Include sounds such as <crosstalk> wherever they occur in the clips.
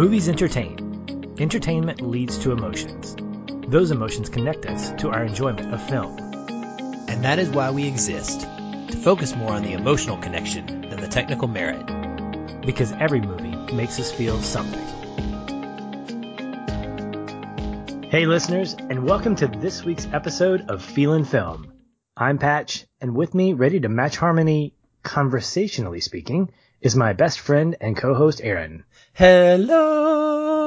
Movies entertain. Entertainment leads to emotions. Those emotions connect us to our enjoyment of film. And that is why we exist to focus more on the emotional connection than the technical merit. Because every movie makes us feel something. Hey, listeners, and welcome to this week's episode of Feelin' Film. I'm Patch, and with me, ready to match harmony, conversationally speaking, is my best friend and co-host Aaron. Hello.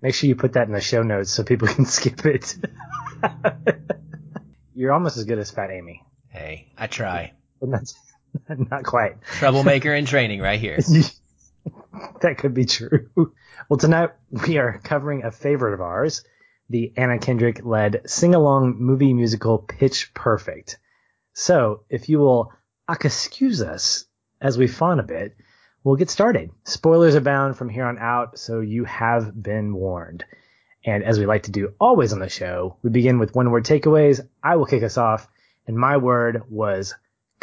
Make sure you put that in the show notes so people <laughs> can skip it. <laughs> You're almost as good as Fat Amy, Hey, I try. <laughs> not quite. Troublemaker in training right here. <laughs> that could be true. Well, tonight we are covering a favorite of ours, the Anna Kendrick led sing along movie musical Pitch Perfect. So, if you will excuse us as we fawn a bit, we'll get started. Spoilers abound from here on out, so you have been warned. And as we like to do always on the show, we begin with one word takeaways. I will kick us off, and my word was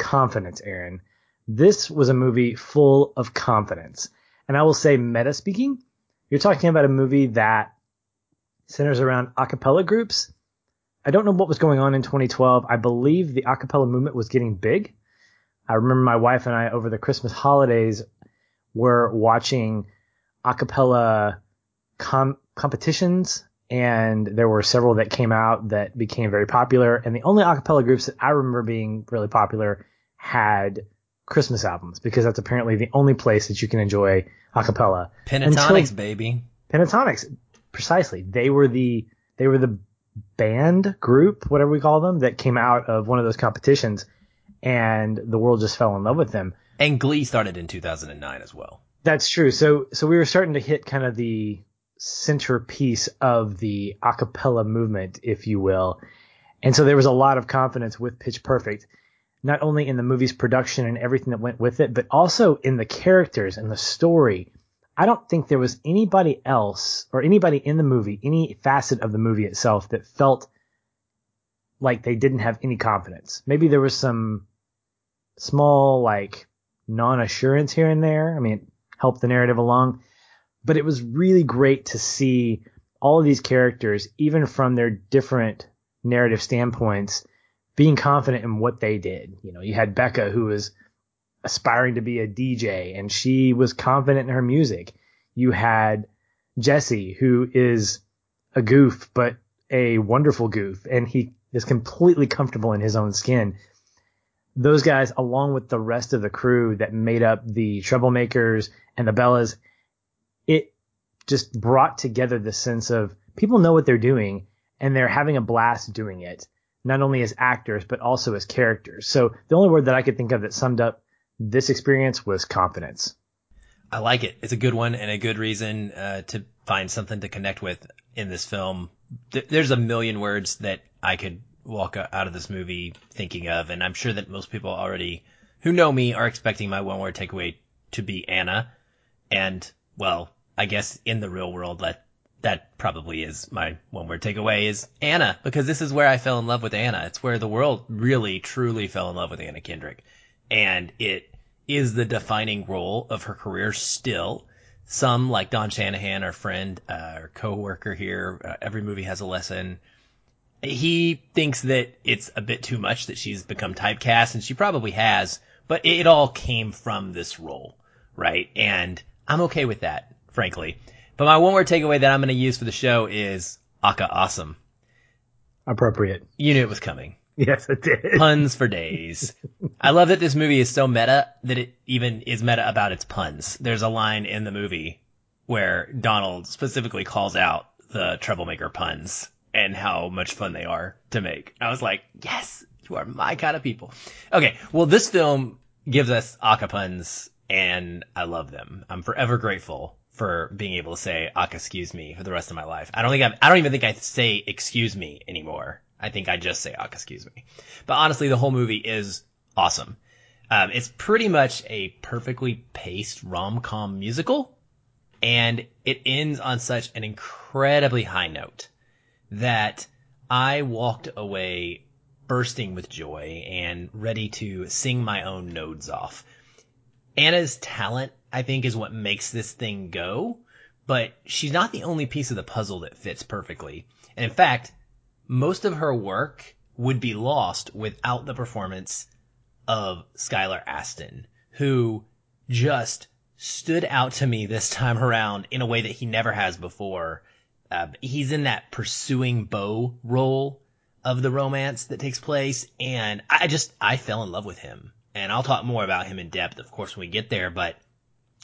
confidence, Aaron. This was a movie full of confidence. And I will say, meta speaking, you're talking about a movie that centers around a cappella groups. I don't know what was going on in 2012. I believe the a cappella movement was getting big. I remember my wife and I over the Christmas holidays were watching a cappella com- competitions and there were several that came out that became very popular. And the only a cappella groups that I remember being really popular had Christmas albums because that's apparently the only place that you can enjoy a cappella. Pentatonix, Until- baby. Pentatonix, precisely. They were the they were the band group, whatever we call them, that came out of one of those competitions, and the world just fell in love with them. And Glee started in 2009 as well. That's true. So so we were starting to hit kind of the centerpiece of the a cappella movement, if you will. And so there was a lot of confidence with Pitch Perfect, not only in the movie's production and everything that went with it, but also in the characters and the story. I don't think there was anybody else or anybody in the movie, any facet of the movie itself that felt like they didn't have any confidence. Maybe there was some small like non-assurance here and there. I mean, it helped the narrative along, but it was really great to see all of these characters, even from their different narrative standpoints, being confident in what they did. You know, you had Beca who was aspiring to be a DJ and she was confident in her music. You had Jesse who is a goof, but a wonderful goof and he is completely comfortable in his own skin. Those guys, along with the rest of the crew that made up the Treblemakers and the Bellas, it just brought together the sense of people know what they're doing and they're having a blast doing it, not only as actors, but also as characters. So the only word that I could think of that summed up this experience was confidence. I like it. It's a good one and a good reason uh, to find something to connect with in this film. Th- there's a million words that I could walk out of this movie thinking of, and I'm sure that most people already who know me are expecting my one word takeaway to be Anna. And well, I guess in the real world that that probably is my one word takeaway is Anna, because this is where I fell in love with Anna. It's where the world really truly fell in love with Anna Kendrick. And it is the defining role of her career still. Some, like Don Shanahan, our friend, uh, our co-worker here, uh, every movie has a lesson. He thinks that it's a bit too much that she's become typecast, and she probably has, but it all came from this role, right? And I'm okay with that, frankly. But my one word takeaway that I'm going to use for the show is Aca awesome. Appropriate. You knew it was coming. Yes, it did. Puns for days. <laughs> I love that this movie is so meta that it even is meta about its puns. There's a line in the movie where Donald specifically calls out the Treblemaker puns and how much fun they are to make. I was like, yes, you are my kind of people. Okay. Well, this film gives us Aca puns and I love them. I'm forever grateful for being able to say Aca excuse me for the rest of my life. I don't think I've, I don't even think I say excuse me anymore. I think I just say Aca excuse me. But honestly, the whole movie is awesome. Um, it's pretty much a perfectly paced rom-com musical And it ends on such an incredibly high note that I walked away bursting with joy and ready to sing my own nodes off. Anna's talent, I think, is what makes this thing go, but she's not the only piece of the puzzle that fits perfectly. And in fact, most of her work would be lost without the performance of Skylar Astin, who just stood out to me this time around in a way that he never has before. Uh, he's in that pursuing Bo role of the romance that takes place, and I just I fell in love with him. And I'll talk more about him in depth, of course, when we get there. But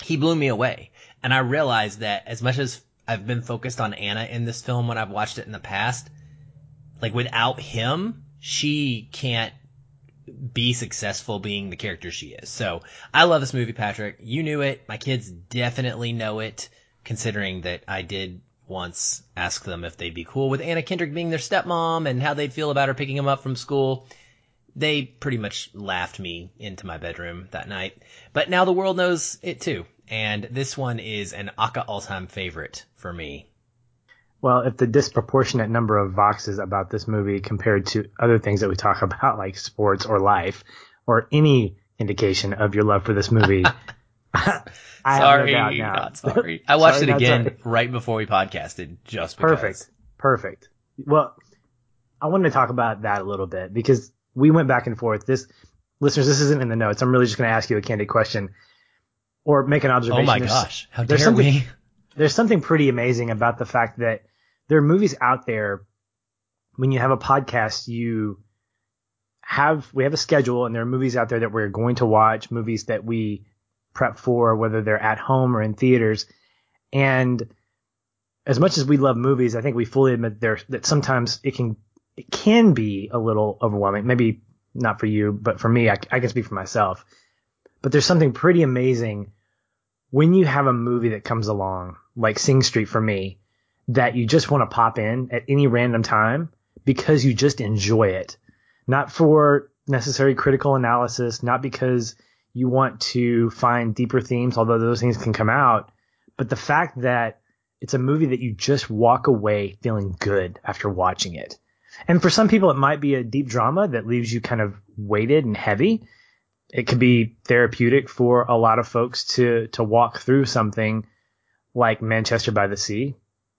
he blew me away, and I realized that as much as I've been focused on Anna in this film when I've watched it in the past, like without him, she can't be successful being the character she is. So I love this movie, Patrick. You knew it. My kids definitely know it, considering that I did once ask them if they'd be cool with Anna Kendrick being their stepmom and how they'd feel about her picking them up from school. They pretty much laughed me into my bedroom that night. But now the world knows it too. And this one is an Aca all-time favorite for me. Well, if the disproportionate number of voxes about this movie compared to other things that we talk about, like sports or life, or any indication of your love for this movie, <laughs> I sorry, have no doubt now. Not <laughs> sorry. I watched sorry, it again right before we podcasted, just because. Perfect. Perfect. Well, I wanted to talk about that a little bit because we went back and forth. This, listeners, this isn't in the notes. I'm really just going to ask you a candid question or make an observation. Oh my there's, gosh. How dare we? There's something pretty amazing about the fact that there are movies out there. When you have a podcast, you have, we have a schedule and there are movies out there that we're going to watch, movies that we prep for, whether they're at home or in theaters. And as much as we love movies, I think we fully admit there that sometimes it can it can be a little overwhelming. Maybe not for you, but for me, I, I can speak for myself. But there's something pretty amazing when you have a movie that comes along, like Sing Street for me, that you just want to pop in at any random time because you just enjoy it. Not for necessary critical analysis, not because you want to find deeper themes, although those things can come out. But the fact that it's a movie that you just walk away feeling good after watching it. And for some people, it might be a deep drama that leaves you kind of weighted and heavy. It could be therapeutic for a lot of folks to, to walk through something like Manchester by the Sea.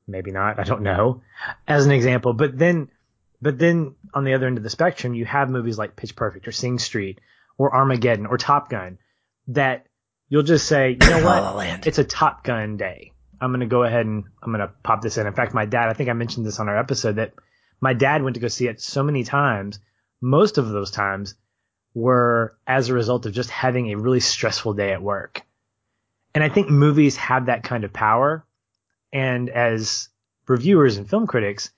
Maybe not. I don't know as an example. But then, but then on the other end of the spectrum, you have movies like Pitch Perfect or Sing Street or Armageddon or Top Gun that you'll just say, you know what? It's a Top Gun day. I'm going to go ahead and I'm going to pop this in. In fact, my dad, I think I mentioned this on our episode that my dad went to go see it so many times. Most of those times were as a result of just having a really stressful day at work. And I think movies have that kind of power. And as reviewers and film critics,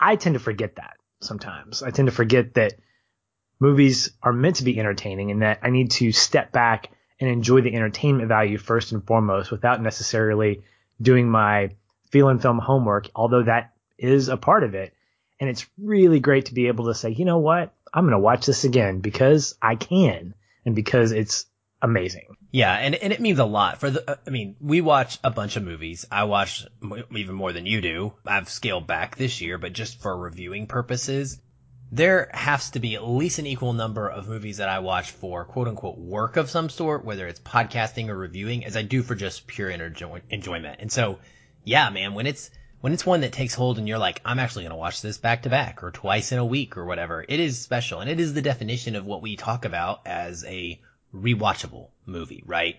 I tend to forget that sometimes. I tend to forget that movies are meant to be entertaining and that I need to step back and enjoy the entertainment value first and foremost without necessarily doing my Feelin' Film homework, although that is a part of it. And it's really great to be able to say, you know what? I'm going to watch this again because I can and because it's amazing. Yeah, and and it means a lot for the. I mean, we watch a bunch of movies. I watch even more than you do. I've scaled back this year, but just for reviewing purposes, there has to be at least an equal number of movies that I watch for quote unquote work of some sort, whether it's podcasting or reviewing, as I do for just pure enjoyment. And so, yeah, man, when it's when it's one that takes hold and you're like, I'm actually going to watch this back to back or twice in a week or whatever, it is special. And it is the definition of what we talk about as a rewatchable movie, right?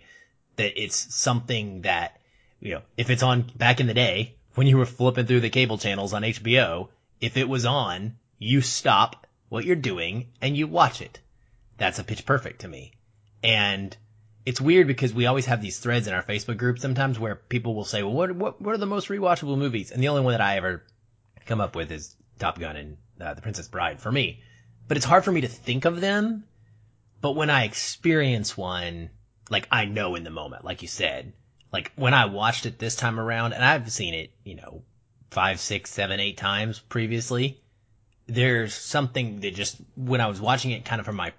That it's something that, you know, if it's on back in the day when you were flipping through the cable channels on HBO, if it was on, you stop what you're doing and you watch it. That's a pitch perfect to me. And it's weird because we always have these threads in our Facebook group sometimes where people will say, well, what, what, what are the most rewatchable movies? And the only one that I ever come up with is Top Gun and uh, The Princess Bride for me. But it's hard for me to think of them. But when I experience one, like I know in the moment, like you said, like when I watched it this time around, and I've seen it, you know, five, six, seven, eight times previously, there's something that just when I was watching it kind of from my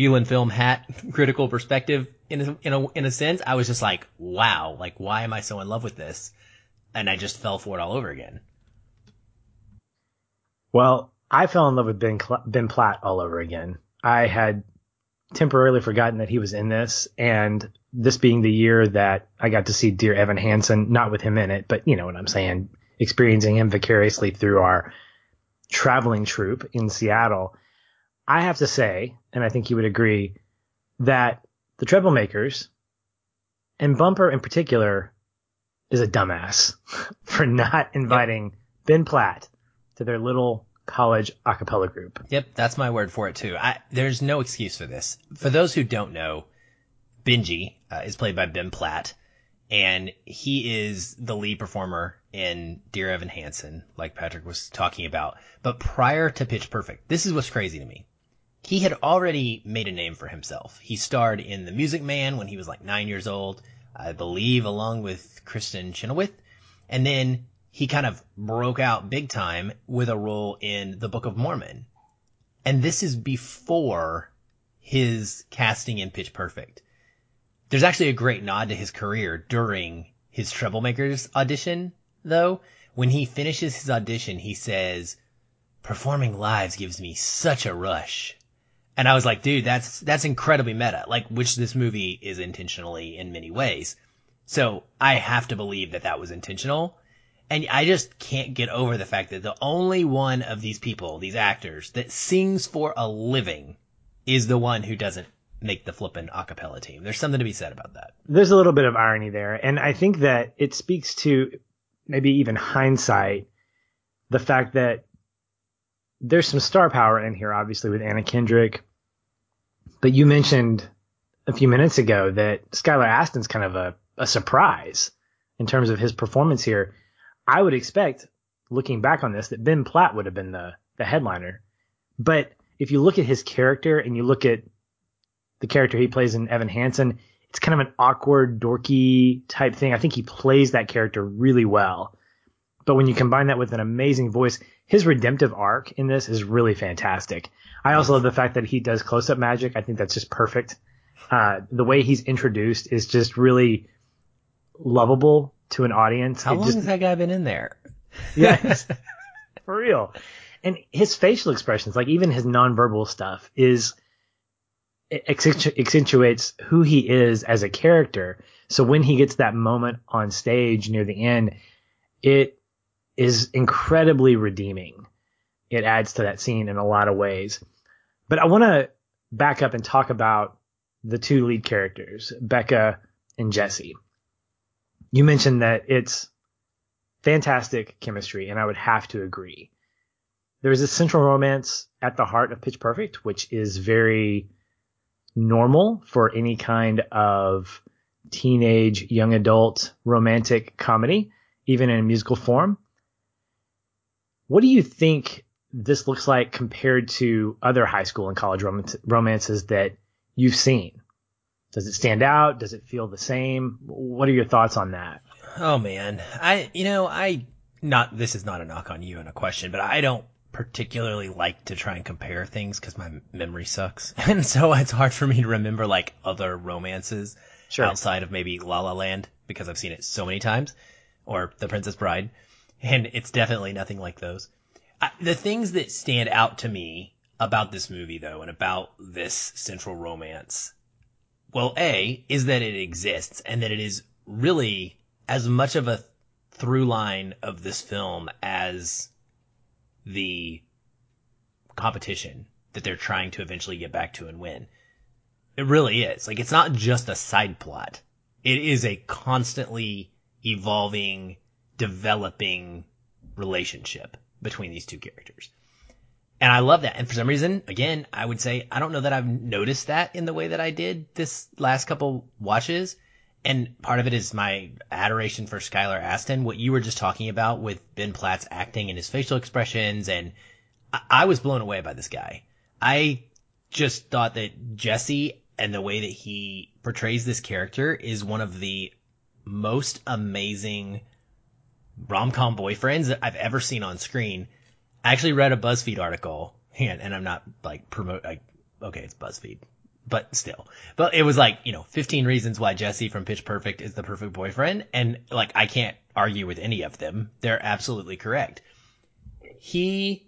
feeling film hat <laughs> critical perspective in a, in a, in a sense, I was just like, wow, like why am I so in love with this? And I just fell for it all over again. Well, I fell in love with Ben, ben Platt all over again. I had temporarily forgotten that he was in this and this being the year that I got to see Dear Evan Hansen, not with him in it, but you know what I'm saying, experiencing him vicariously through our traveling troupe in Seattle. I have to say, and I think you would agree, that the Treblemakers and Bumper in particular is a dumbass <laughs> for not inviting yep. Ben Platt to their little college a cappella group. Yep, that's my word for it too. I, there's no excuse for this. For those who don't know, Benji uh, is played by Ben Platt, and he is the lead performer in Dear Evan Hansen, like Patrick was talking about. But prior to Pitch Perfect, this is what's crazy to me. He had already made a name for himself. He starred in The Music Man when he was like nine years old, I believe, along with Kristin Chenoweth. And then he kind of broke out big time with a role in the Book of Mormon. And this is before his casting in Pitch Perfect. There's actually a great nod to his career during his Treblemakers audition, though. When he finishes his audition, he says, performing lives gives me such a rush. And I was like, dude, that's, that's incredibly meta, like, which this movie is intentionally in many ways. So I have to believe that that was intentional. And I just can't get over the fact that the only one of these people, these actors, that sings for a living is the one who doesn't make the flippin' acapella team. There's something to be said about that. There's a little bit of irony there. And I think that it speaks to maybe even hindsight, the fact that there's some star power in here, obviously, with Anna Kendrick. But you mentioned a few minutes ago that Skylar Astin's kind of a, a surprise in terms of his performance here. I would expect, looking back on this, that Ben Platt would have been the, the headliner. But if you look at his character and you look at the character he plays in Evan Hansen, it's kind of an awkward, dorky type thing. I think he plays that character really well. But when you combine that with an amazing voice, his redemptive arc in this is really fantastic. I also love the fact that he does close up magic. I think that's just perfect. Uh, the way he's introduced is just really lovable to an audience. How it long just, has that guy been in there? <laughs> Yes, <laughs> for real. And his facial expressions, like even his nonverbal stuff, is accentuates who he is as a character. So when he gets that moment on stage near the end, it is incredibly redeeming. It adds to that scene in a lot of ways. But I want to back up and talk about the two lead characters, Beca and Jesse you mentioned that it's fantastic chemistry, and I would have to agree. There is a central romance at the heart of Pitch Perfect, which is very normal for any kind of teenage, young adult romantic comedy, even in a musical form. What do you think this looks like compared to other high school and college romances that you've seen? Does it stand out? Does it feel the same? What are your thoughts on that? Oh man, I you know I not this is not a knock on you and a question, but I don't particularly like to try and compare things because my memory sucks, <laughs> and so it's hard for me to remember like other romances sure. outside of maybe La La Land because I've seen it so many times, or The Princess Bride, and it's definitely nothing like those. I, the things that stand out to me about this movie though, and about this central romance well, A, is that it exists and that it is really as much of a through line of this film as the competition that they're trying to eventually get back to and win. It really is. Like, it's not just a side plot. It is a constantly evolving, developing relationship between these two characters. And I love that. And for some reason, again, I would say I don't know that I've noticed that in the way that I did this last couple watches. And part of it is my adoration for Skylar Astin, what you were just talking about with Ben Platt's acting and his facial expressions. And I, I was blown away by this guy. I just thought that Jesse and the way that he portrays this character is one of the most amazing rom-com boyfriends that I've ever seen on screen I actually read a BuzzFeed article, and, and I'm not like promote. Like, okay, it's BuzzFeed. but still. But it was like, you know, 15 reasons why Jesse from Pitch Perfect is the perfect boyfriend. And like, I can't argue with any of them. They're absolutely correct. He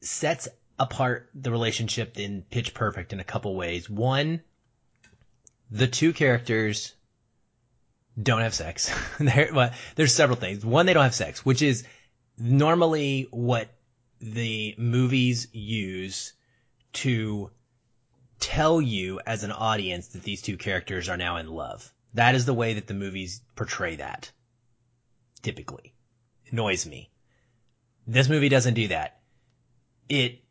sets apart the relationship in Pitch Perfect in a couple ways. One, the two characters don't have sex. <laughs> there, well, there's several things. One, they don't have sex, which is normally what the movies use to tell you as an audience that these two characters are now in love. That is the way that the movies portray that. Typically. It annoys me. This movie doesn't do that. It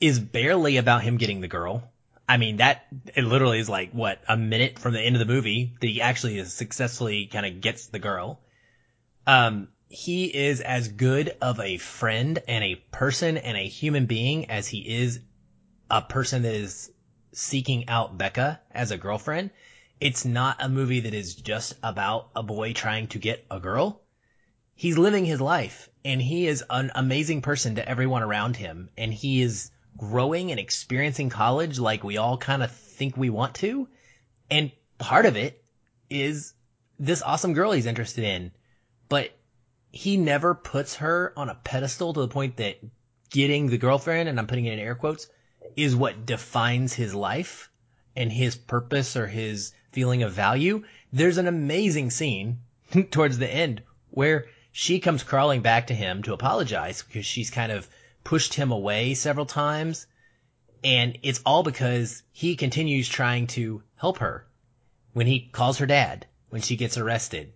is barely about him getting the girl. I mean, that, it literally is like, what, a minute from the end of the movie that he actually is successfully kind of gets the girl. Um, he is as good of a friend and a person and a human being as he is a person that is seeking out Beca as a girlfriend. It's not a movie that is just about a boy trying to get a girl. He's living his life and he is an amazing person to everyone around him and he is growing and experiencing college like we all kind of think we want to. And part of it is this awesome girl he's interested in, but he never puts her on a pedestal to the point that getting the girlfriend, and I'm putting it in air quotes, is what defines his life and his purpose or his feeling of value. There's an amazing scene <laughs> towards the end where she comes crawling back to him to apologize because she's kind of pushed him away several times. And it's all because he continues trying to help her when he calls her dad, when she gets arrested.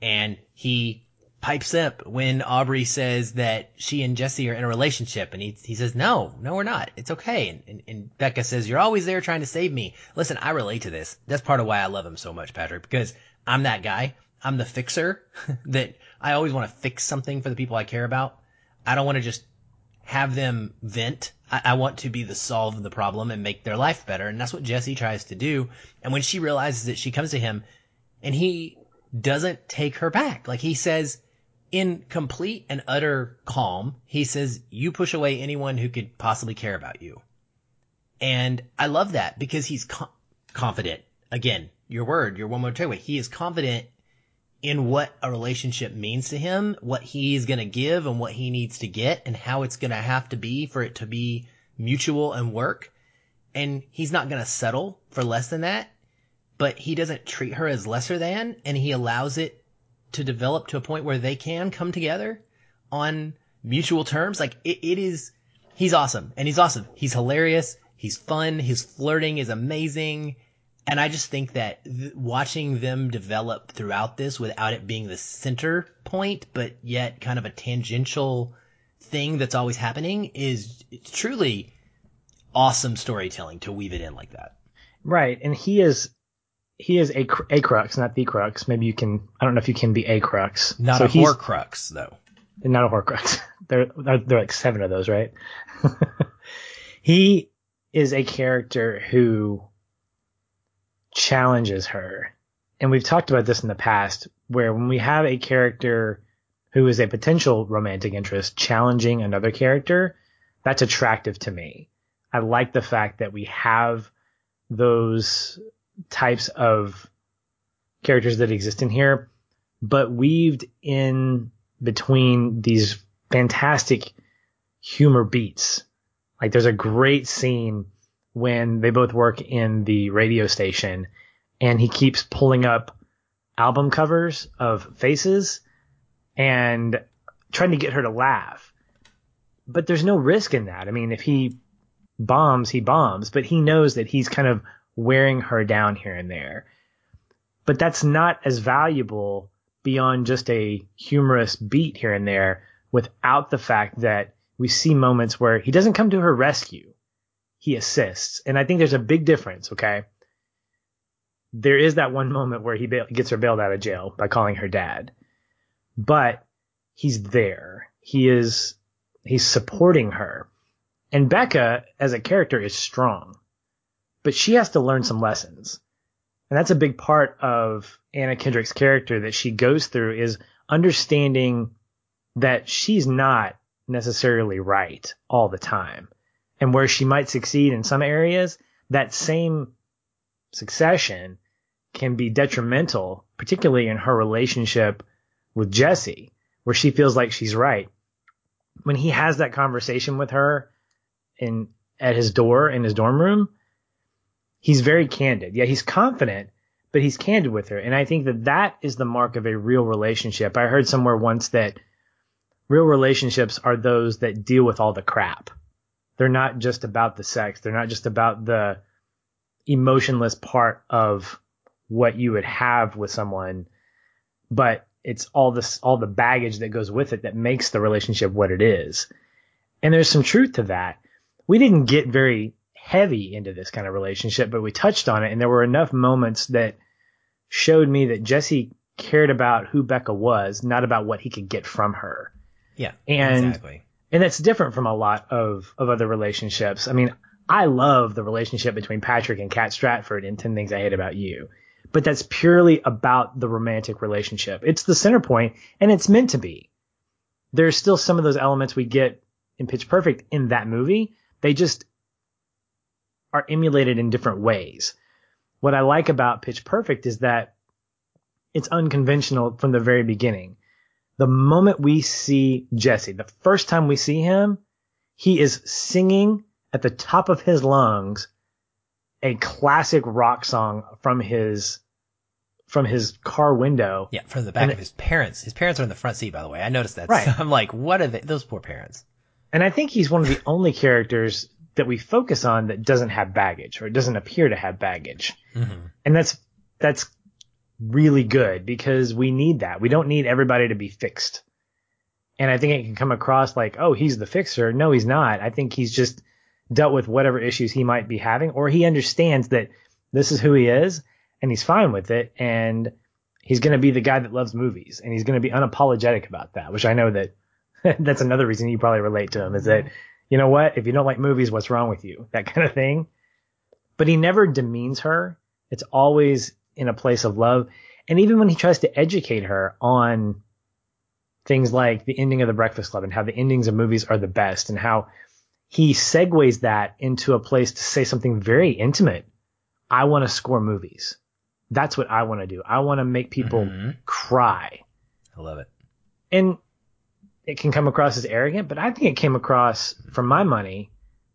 And he pipes up when Aubrey says that she and Jesse are in a relationship. And he, he says, no, no, we're not. It's okay. And, and, and Beca says, you're always there trying to save me. Listen, I relate to this. That's part of why I love him so much, Patrick, because I'm that guy. I'm the fixer <laughs> that I always want to fix something for the people I care about. I don't want to just have them vent. I, I, want to be the solve of the problem and make their life better. And that's what Jesse tries to do. And when she realizes that she comes to him and he doesn't take her back, like he says in complete and utter calm, he says, you push away anyone who could possibly care about you. And I love that because he's co- confident. Again, your word, your one more takeaway. He is confident in what a relationship means to him, what he's going to give and what he needs to get and how it's going to have to be for it to be mutual and work. And he's not going to settle for less than that, but he doesn't treat her as lesser than and he allows it to develop to a point where they can come together on mutual terms. Like it, it is, he's awesome and he's awesome. He's hilarious. He's fun. His flirting is amazing. And I just think that th- watching them develop throughout this without it being the center point, but yet kind of a tangential thing that's always happening is truly awesome storytelling to weave it in like that. Right. And he is, he is a, a crux, not the crux. Maybe you can, I don't know if you can be a crux. Not so a horcrux though. Not a horcrux. <laughs> there, there are like seven of those, right? <laughs> he is a character who challenges her. And we've talked about this in the past, where when we have a character who is a potential romantic interest challenging another character, that's attractive to me. I like the fact that we have those types of characters that exist in here, but weaved in between these fantastic humor beats. Like there's a great scene when they both work in the radio station and he keeps pulling up album covers of faces and trying to get her to laugh. But there's no risk in that. I mean, if he bombs, he bombs, but he knows that he's kind of wearing her down here and there. But that's not as valuable beyond just a humorous beat here and there without the fact that we see moments where he doesn't come to her rescue he assists. And I think there's a big difference, okay? There is that one moment where he bail- gets her bailed out of jail by calling her dad. But he's there. He is, he's supporting her. And Beca, as a character, is strong. But she has to learn some lessons. And that's a big part of Anna Kendrick's character that she goes through is understanding that she's not necessarily right all the time and where she might succeed in some areas that same succession can be detrimental, particularly in her relationship with Jesse, where she feels like she's right. When he has that conversation with her in at his door in his dorm room, he's very candid. Yeah, he's confident, but he's candid with her. And I think that that is the mark of a real relationship. I heard somewhere once that real relationships are those that deal with all the crap. They're not just about the sex. They're not just about the emotionless part of what you would have with someone, but it's all this, all the baggage that goes with it that makes the relationship what it is. And there's some truth to that. We didn't get very heavy into this kind of relationship, but we touched on it and there were enough moments that showed me that Jesse cared about who Beca was, not about what he could get from her. Yeah. And exactly. And that's different from a lot of of other relationships. I mean, I love the relationship between Patrick and Kat Stratford in 10 Things I Hate About You. But that's purely about the romantic relationship. It's the center point and it's meant to be. There's still some of those elements we get in Pitch Perfect in that movie. They just are emulated in different ways. What I like about Pitch Perfect is that it's unconventional from the very beginning. The moment we see Jesse, the first time we see him, he is singing at the top of his lungs a classic rock song from his from his car window. Yeah, from the back And of his parents. His parents are in the front seat, by the way. I noticed that. Right. So <laughs> I'm like, what are they? Those poor parents. And I think he's one of the only characters that we focus on that doesn't have baggage or doesn't appear to have baggage. Mm-hmm. And that's that's really good because we need that. We don't need everybody to be fixed. And I think it can come across like, oh, he's the fixer. No, he's not. I think he's just dealt with whatever issues he might be having, or he understands that this is who he is and he's fine with it. And he's going to be the guy that loves movies and he's going to be unapologetic about that, which I know that <laughs> that's another reason you probably relate to him is that, you know what? If you don't like movies, what's wrong with you? That kind of thing. But he never demeans her. It's always in a place of love. And even when he tries to educate her on things like the ending of the Breakfast Club and how the endings of movies are the best and how he segues that into a place to say something very intimate. I want to score movies. That's what I want to do. I want to make people Mhm. cry. I love it. And it can come across as arrogant, but I think it came across, for my money,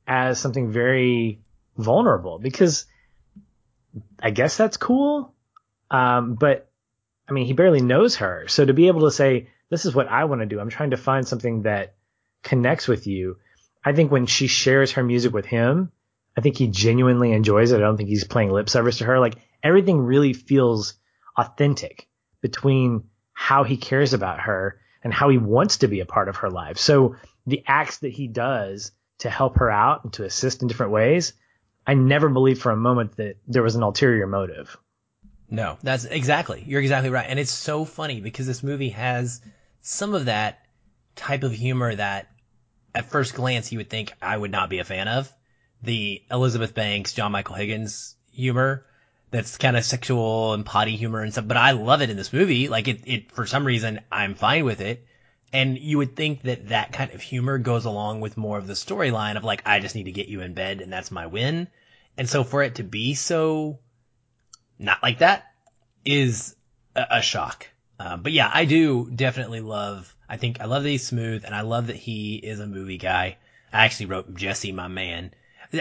as something very vulnerable because I guess that's cool. Um, but I mean, he barely knows her. So to be able to say, this is what I want to do. I'm trying to find something that connects with you. I think when she shares her music with him, I think he genuinely enjoys it. I don't think he's playing lip service to her. Like everything really feels authentic between how he cares about her and how he wants to be a part of her life. So the acts that he does to help her out and to assist in different ways, I never believed for a moment that there was an ulterior motive. No, that's exactly. You're exactly right. And it's so funny because this movie has some of that type of humor that at first glance you would think I would not be a fan of. The Elizabeth Banks, John Michael Higgins humor that's kind of sexual and potty humor and stuff, but I love it in this movie. Like it, it, for some reason, I'm fine with it. And you would think that that kind of humor goes along with more of the storyline of like, I just need to get you in bed and that's my win. And so for it to be so not like that is a, a shock. Um, but yeah, I do definitely love, I think I love that he's smooth and I love that he is a movie guy. I actually wrote Jesse, my man.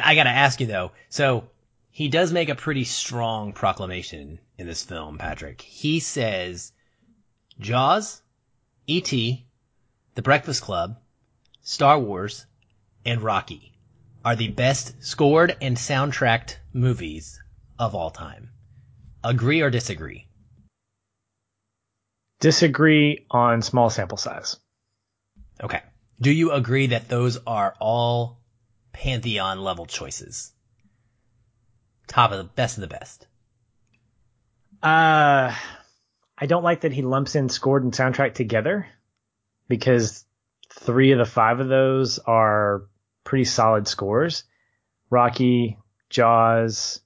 I gotta ask you though. So he does make a pretty strong proclamation in this film, Patrick. He says Jaws, E.T., The Breakfast Club, Star Wars, and Rocky are the best scored and soundtracked movies of all time. Agree or disagree? Disagree on small sample size. Okay. Do you agree that those are all pantheon level choices? Top of the best of the best. Uh, I don't like that he lumps in scored and soundtrack together because three of the five of those are pretty solid scores. Rocky, Jaws,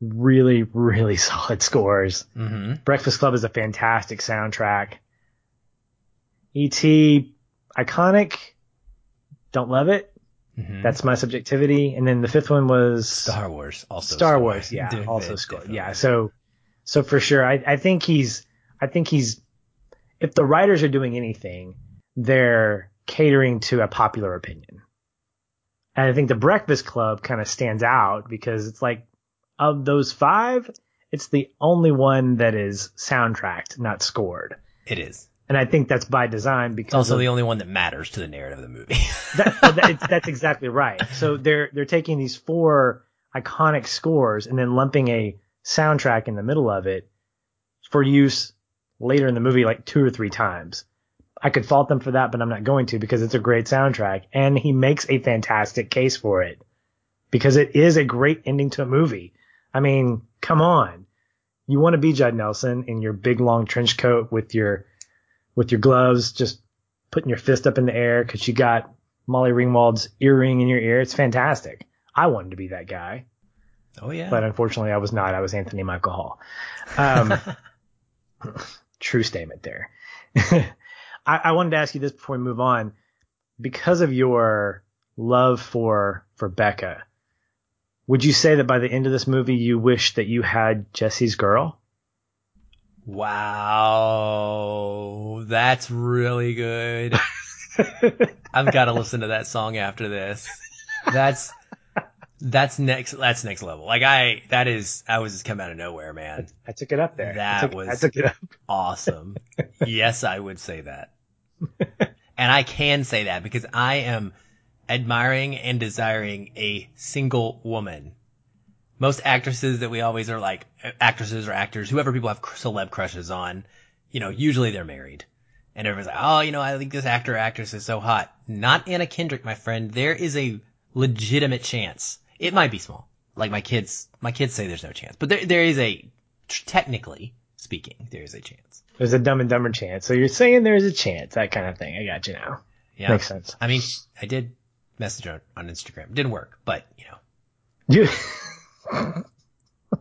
really, really <laughs> solid scores. Mm-hmm. Breakfast Club is a fantastic soundtrack. E.T. iconic. Don't love it. Mhm. That's my subjectivity. And then the fifth one was Star Wars. Also Star score. Wars, yeah, <laughs> also scored. definitely. Yeah, so so for sure, I, I think he's I think he's if the writers are doing anything, they're catering to a popular opinion. And I think the Breakfast Club kind of stands out because it's like of those five, it's the only one that is soundtracked, not scored. it is. And I think that's by design because It's also of- the only one that matters to the narrative of the movie. <laughs> that, that- it's- that's exactly right. So they're they're taking these four iconic scores and then lumping a soundtrack in the middle of it for use later in the movie, like two or three times. I could fault them for that, but I'm not going to because it's a great soundtrack, and he makes a fantastic case for it because it is a great ending to a movie. I mean, come on, you want to be Judd Nelson in your big long trench coat with your with your gloves, just putting your fist up in the air because you got Molly Ringwald's earring in your ear. It's fantastic. I wanted to be that guy, oh yeah. but unfortunately I was not. I was Anthony Michael Hall. Um, <laughs> true statement there. <laughs> I, I wanted to ask you this before we move on. Because of your love for for Beca, would you say that by the end of this movie you wish that you had Jesse's girl? wow, that's really good. <laughs> I've got to listen to that song after this. That's that's next that's next level. Like I that is I was just come out of nowhere, man. I took it up there. That I took, was- I took it up. Awesome. <laughs> yes, I would say that. And I can say that because I am admiring and desiring a single woman. Most actresses that we always are like actresses or actors, whoever people have celeb crushes on, you know, usually they're married. And everyone's like, oh, you know, I think this actor or actress is so hot. Not Anna Kendrick, my friend. There is a legitimate chance. It might be small. Like my kids, my kids say there's no chance, but there, there is a, technically speaking, there is a chance. There's a Dumb and Dumber chance. So you're saying there's a chance, that kind of thing. I got you now. Yeah. Makes sense. I mean, I did message her on Instagram. Didn't work, but you know, You, <laughs>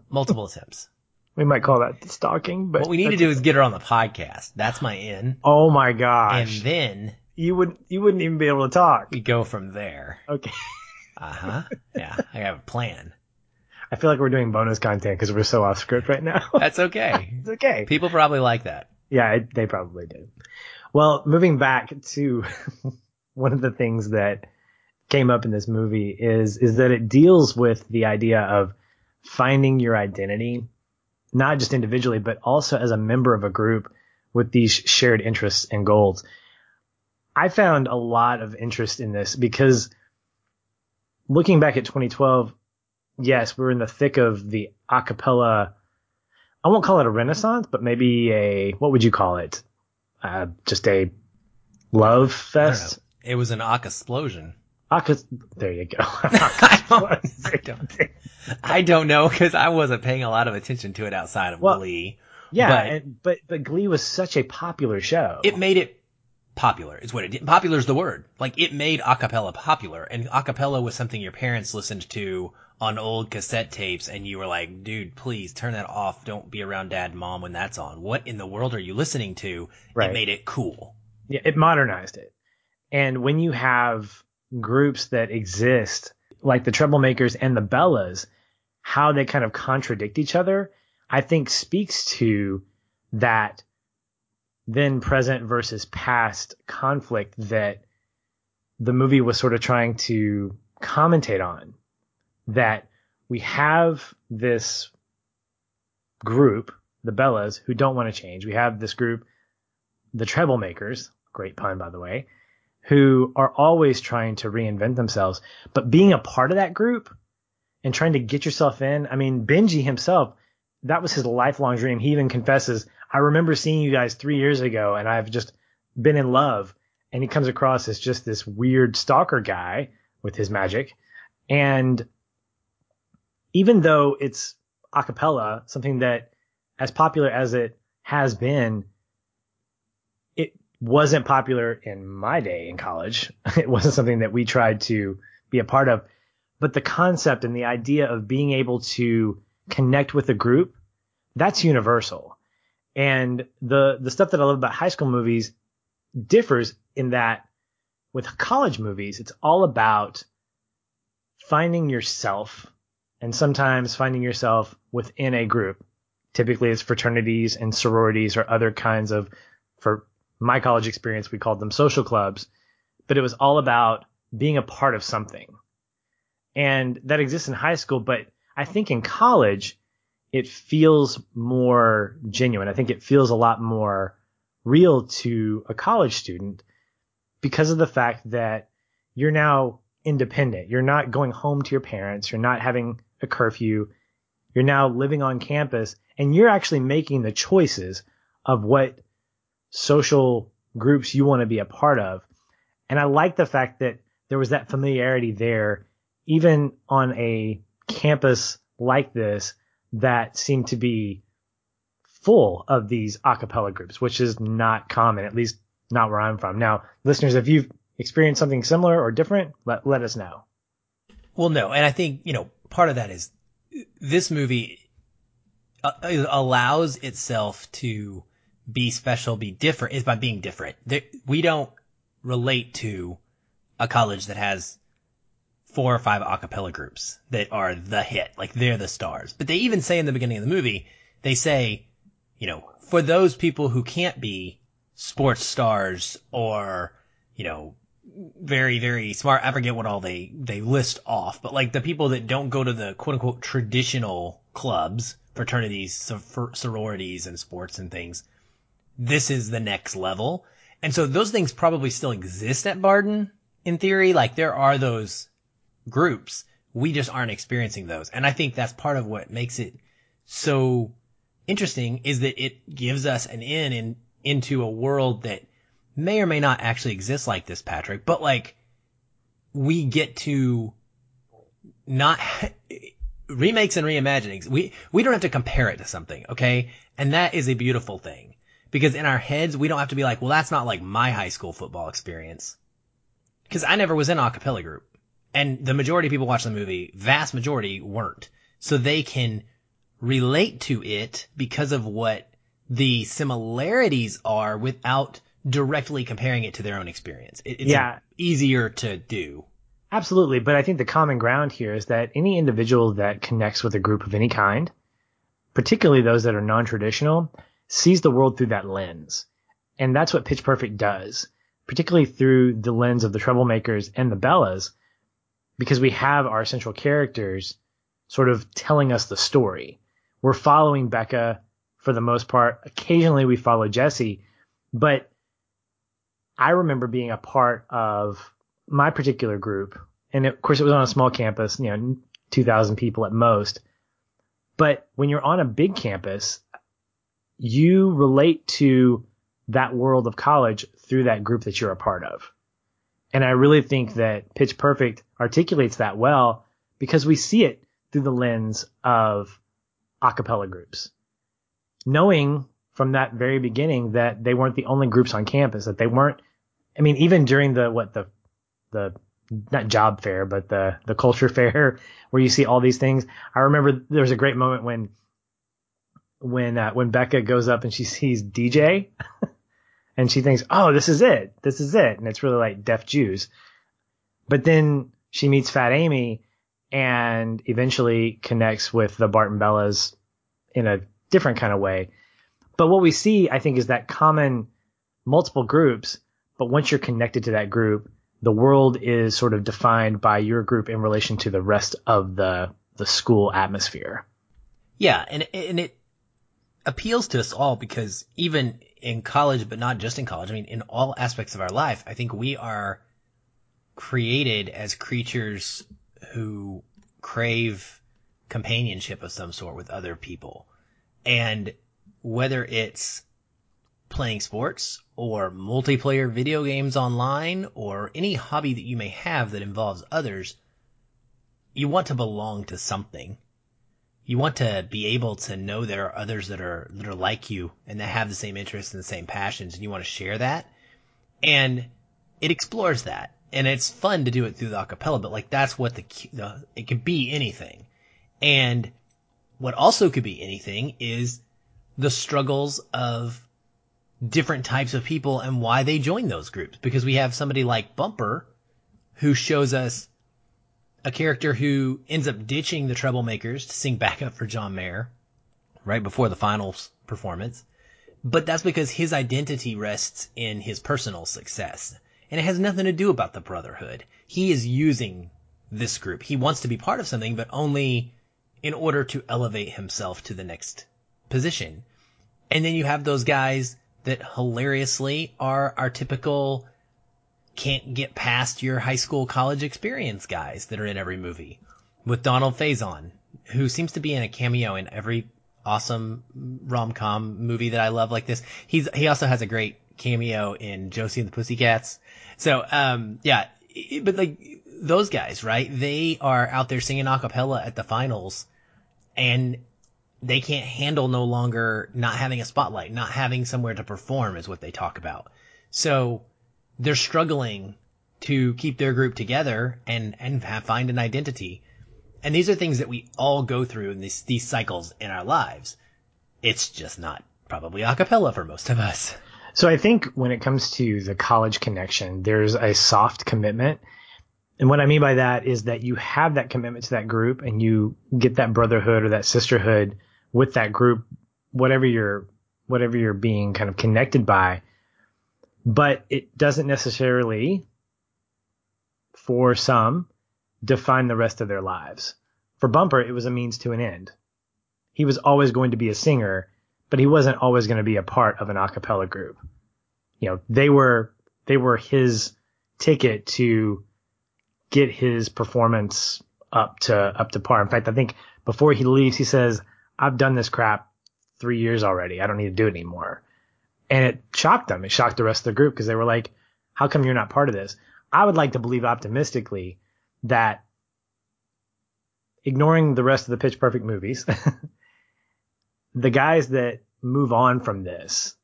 multiple attempts. we might call that stalking, but What we need to do is get her on the podcast. That's my in. Oh my gosh! And then you would you wouldn't even be able to talk. we go from there. Okay, <laughs> Uh huh. Yeah. I have a plan. I feel like we're doing bonus content because we're so off script right now. <laughs> That's okay. <laughs> it's okay. People probably like that. Yeah, it, they probably did. Well, moving back to <laughs> one of the things that came up in this movie is is that it deals with the idea of finding your identity, not just individually, but also as a member of a group with these shared interests and goals. I found a lot of interest in this because looking back at 2012, yes, we're in the thick of the acapella I won't call it a renaissance, but maybe a what would you call it? Uh, just a love fest. It was an explosion. There you go. <laughs> <laughs> I don't, I don't, I don't know because I wasn't paying a lot of attention to it outside of Well, Glee. yeah, But- and, but but Glee was such a popular show. It made it popular. Is what it did. Popular is the word. Like it made acapella popular, and acapella was something your parents listened to on old cassette tapes, and you were like, "Dude, please turn that off. Don't be around dad and mom when that's on." What in the world are you listening to? Right. It made it cool. yeah, it modernized it. And when you have groups that exist like the Treblemakers and the Bellas, how they kind of contradict each other, I think speaks to that then present versus past conflict that the movie was sort of trying to commentate on. That we have this group, the Bellas, who don't want to change. We have this group, the Treblemakers, great pun by the way, who are always trying to reinvent themselves. But being a part of that group and trying to get yourself in, I mean, Benji himself, that was his lifelong dream. He even confesses, I remember seeing you guys three years ago and I've just been in love. And he comes across as just this weird stalker guy with his magic. And even though it's a cappella, something that as popular as it has been, it wasn't popular in my day in college. <laughs> It wasn't something that we tried to be a part of. But the concept and the idea of being able to connect with a group, that's universal. And the the stuff that I love about high school movies differs in that with college movies, it's all about finding yourself and sometimes finding yourself within a group. Typically it's fraternities and sororities or other kinds of, for my college experience, we called them social clubs, but it was all about being a part of something. And that exists in high school, but I think in college, it feels more genuine. I think it feels a lot more real to a college student because of the fact that you're now independent. You're not going home to your parents. You're not having a curfew. You're now living on campus and you're actually making the choices of what social groups you want to be a part of. And I like the fact that there was that familiarity there, even on a campus like this that seem to be full of these acapella groups, which is not common, at least not where I'm from. Now, listeners, if you've experienced something similar or different, let, let us know. Well, no, and I think, you know, part of that is this movie uh, allows itself to be special, be different, is by being different. We don't relate to a college that has four or five acapella groups that are the hit, like they're the stars. But they even say in the beginning of the movie, they say, you know, for those people who can't be sports stars or, you know, very, very smart. I forget what all they, they list off, but like the people that don't go to the quote unquote traditional clubs, fraternities, sororities and sports and things. This is the next level. And so those things probably still exist at Barden in theory. Like there are those groups. We just aren't experiencing those. And I think that's part of what makes it so interesting is that it gives us an in, in into a world that may or may not actually exist like this, Patrick, but like we get to not <laughs> remakes and reimaginings. We, we don't have to compare it to something. Okay. And that is a beautiful thing because in our heads, we don't have to be like, well, that's not like my high school football experience. Cause I never was in a cappella group and the majority of people watch the movie, vast majority weren't. So they can relate to it because of what the similarities are without directly comparing it to their own experience. It, it's yeah. easier to do. Absolutely. But I think the common ground here is that any individual that connects with a group of any kind, particularly those that are non-traditional, sees the world through that lens. And that's what Pitch Perfect does, particularly through the lens of the Treblemakers and the Bellas, because we have our central characters sort of telling us the story. We're following Beca for the most part. Occasionally we follow Jesse, but I remember being a part of my particular group, and of course it was on a small campus, you know, 2,000 people at most. But when you're on a big campus, you relate to that world of college through that group that you're a part of. And I really think that Pitch Perfect articulates that well because we see it through the lens of acapella groups. Knowing from that very beginning that they weren't the only groups on campus, that they weren't I mean, even during the what the the not job fair, but the the culture <laughs> fair where you see all these things. I remember there was a great moment when when uh, when Beca goes up and she sees DJ, <laughs> and she thinks, "Oh, this is it, this is it," and it's really like Deaf Jews. But then she meets Fat Amy and eventually connects with the Barden Bellas in a different kind of way. But what we see, I think, is that common multiple groups but once you're connected to that group, the world is sort of defined by your group in relation to the rest of the the school atmosphere. Yeah, and and it appeals to us all because even in college, but not just in college, I mean, in all aspects of our life, I think we are created as creatures who crave companionship of some sort with other people. And whether it's playing sports or multiplayer video games online or any hobby that you may have that involves others, you want to belong to something. You want to be able to know there are others that are, that are like you and that have the same interests and the same passions and you want to share that. And it explores that. And it's fun to do it through the acapella, but like that's what the, the it could be anything. And what also could be anything is the struggles of different types of people and why they join those groups. Because we have somebody like Bumper who shows us a character who ends up ditching the Treblemakers to sing backup for John Mayer right before the finals performance. But that's because his identity rests in his personal success. And it has nothing to do about the brotherhood. He is using this group. He wants to be part of something, but only in order to elevate himself to the next position. And then you have those guys that hilariously are our typical can't get past your high school college experience guys that are in every movie with Donald Faison, who seems to be in a cameo in every awesome rom-com movie that I love like this. He's, he also has a great cameo in Josie and the Pussycats. So, um, yeah, but like those guys, right? They are out there singing a cappella at the finals and they can't handle no longer not having a spotlight, not having somewhere to perform is what they talk about. So they're struggling to keep their group together and, and have, find an identity. And these are things that we all go through in these, these cycles in our lives. It's just not probably a cappella for most of us. So I think when it comes to the college connection, there's a soft commitment. And what I mean by that is that you have that commitment to that group and you get that brotherhood or that sisterhood with that group, whatever you're, whatever you're being kind of connected by. But it doesn't necessarily, for some, define the rest of their lives. For Bumper, it was a means to an end. He was always going to be a singer, but he wasn't always going to be a part of an a cappella group. You know, they were, they were his ticket to get his performance up to, up to par. In fact, I think before he leaves, he says, I've done this crap three years already. I don't need to do it anymore. And it shocked them. It shocked the rest of the group because they were like, how come you're not part of this? I would like to believe optimistically that ignoring the rest of the pitch perfect movies, <laughs> the guys that move on from this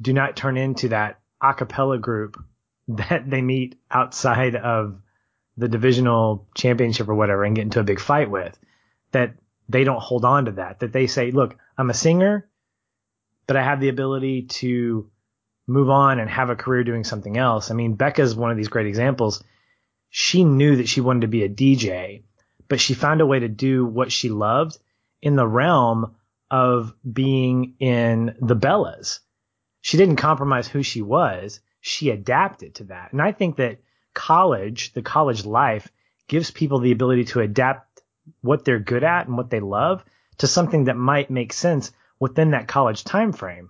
do not turn into that a cappella group <laughs> that they meet outside of the divisional championship or whatever and get into a big fight with. That they don't hold on to that. That they say, look, I'm a singer, but I have the ability to move on and have a career doing something else. I mean, Beca's one of these great examples. She knew that she wanted to be a DJ, but she found a way to do what she loved in the realm of being in the Bellas. She didn't compromise who she was. She adapted to that. And I think that college, the college life gives people the ability to adapt what they're good at and what they love to something that might make sense within that college time frame.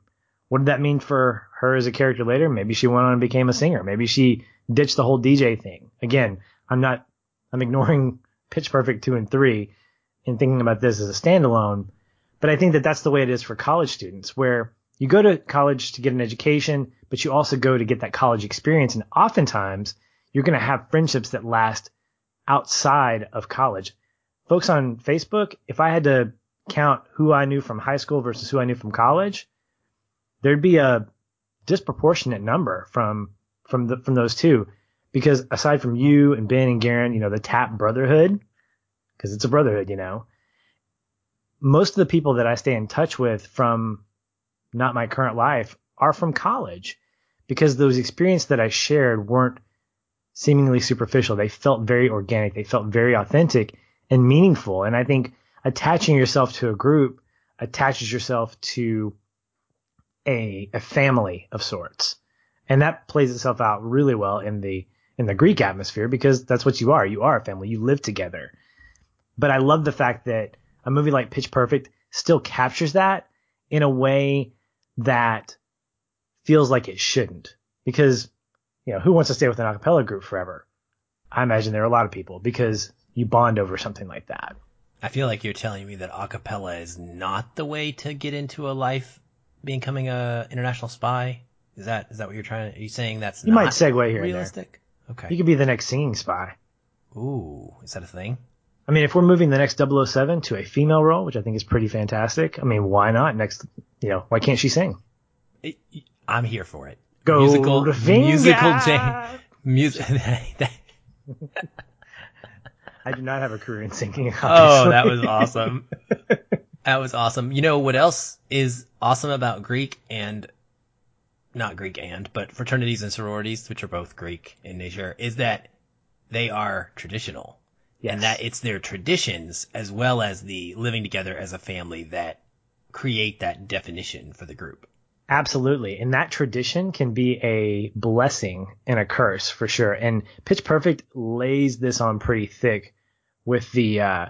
What did that mean for her as a character later? Maybe she went on and became a singer. Maybe she ditched the whole DJ thing. Again, I'm not, I'm ignoring <laughs> Pitch Perfect 2 and 3 and thinking about this as a standalone, but I think that that's the way it is for college students where you go to college to get an education, but you also go to get that college experience. And oftentimes you're going to have friendships that last outside of college. Folks on Facebook, if I had to count who I knew from high school versus who I knew from college, there'd be a disproportionate number from from the from those two. Because aside from you and Ben and Garen, you know, the Tap Brotherhood, because it's a brotherhood, you know, most of the people that I stay in touch with from not my current life are from college because those experiences that I shared weren't seemingly superficial. They felt very organic. They felt very authentic and meaningful. And I think attaching yourself to a group attaches yourself to a, a family of sorts. And that plays itself out really well in the, in the Greek atmosphere because that's what you are. You are a family. You live together. But I love the fact that a movie like Pitch Perfect still captures that in a way that feels like it shouldn't. Because, you know, who wants to stay with an acapella group forever? I imagine there are a lot of people because you bond over something like that. I feel like you're telling me that acapella is not the way to get into a life becoming a international spy. Is that is that what you're trying to? Are you saying that's you might segue here realistic? Okay, you could be the next singing spy. Ooh, is that a thing? I mean, if we're moving the next 007 to a female role, which I think is pretty fantastic, I mean, why not? Next, you know, why can't she sing? It, I'm here for it. Go musical, musical, jam, music. <laughs> <laughs> I do not have a career in singing. Obviously. Oh, that was awesome. that was awesome. You know what else is awesome about Greek and not Greek and, but fraternities and sororities, which are both Greek in nature, is that they are traditional. Yes. And that it's their traditions as well as the living together as a family that create that definition for the group. Absolutely. And that tradition can be a blessing and a curse for sure. And Pitch Perfect lays this on pretty thick with the uh,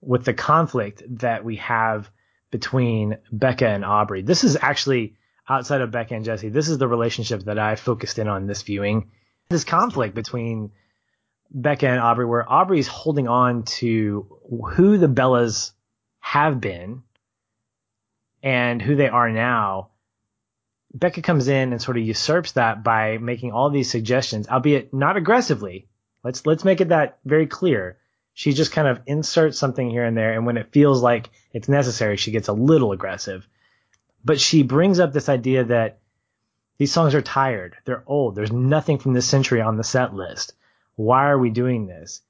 with the conflict that we have between Beca and Aubrey. This is actually outside of Beca and Jesse. This is the relationship that I focused in on this viewing. This conflict between Beca and Aubrey, where Aubrey's holding on to who the Bellas have been and who they are now. Beca comes in and sort of usurps that by making all these suggestions, albeit not aggressively. Let's let's make it that very clear. She just kind of inserts something here and there, and when it feels like it's necessary, she gets a little aggressive. But she brings up this idea that these songs are tired, they're old, there's nothing from this century on the set list. Why are we doing this?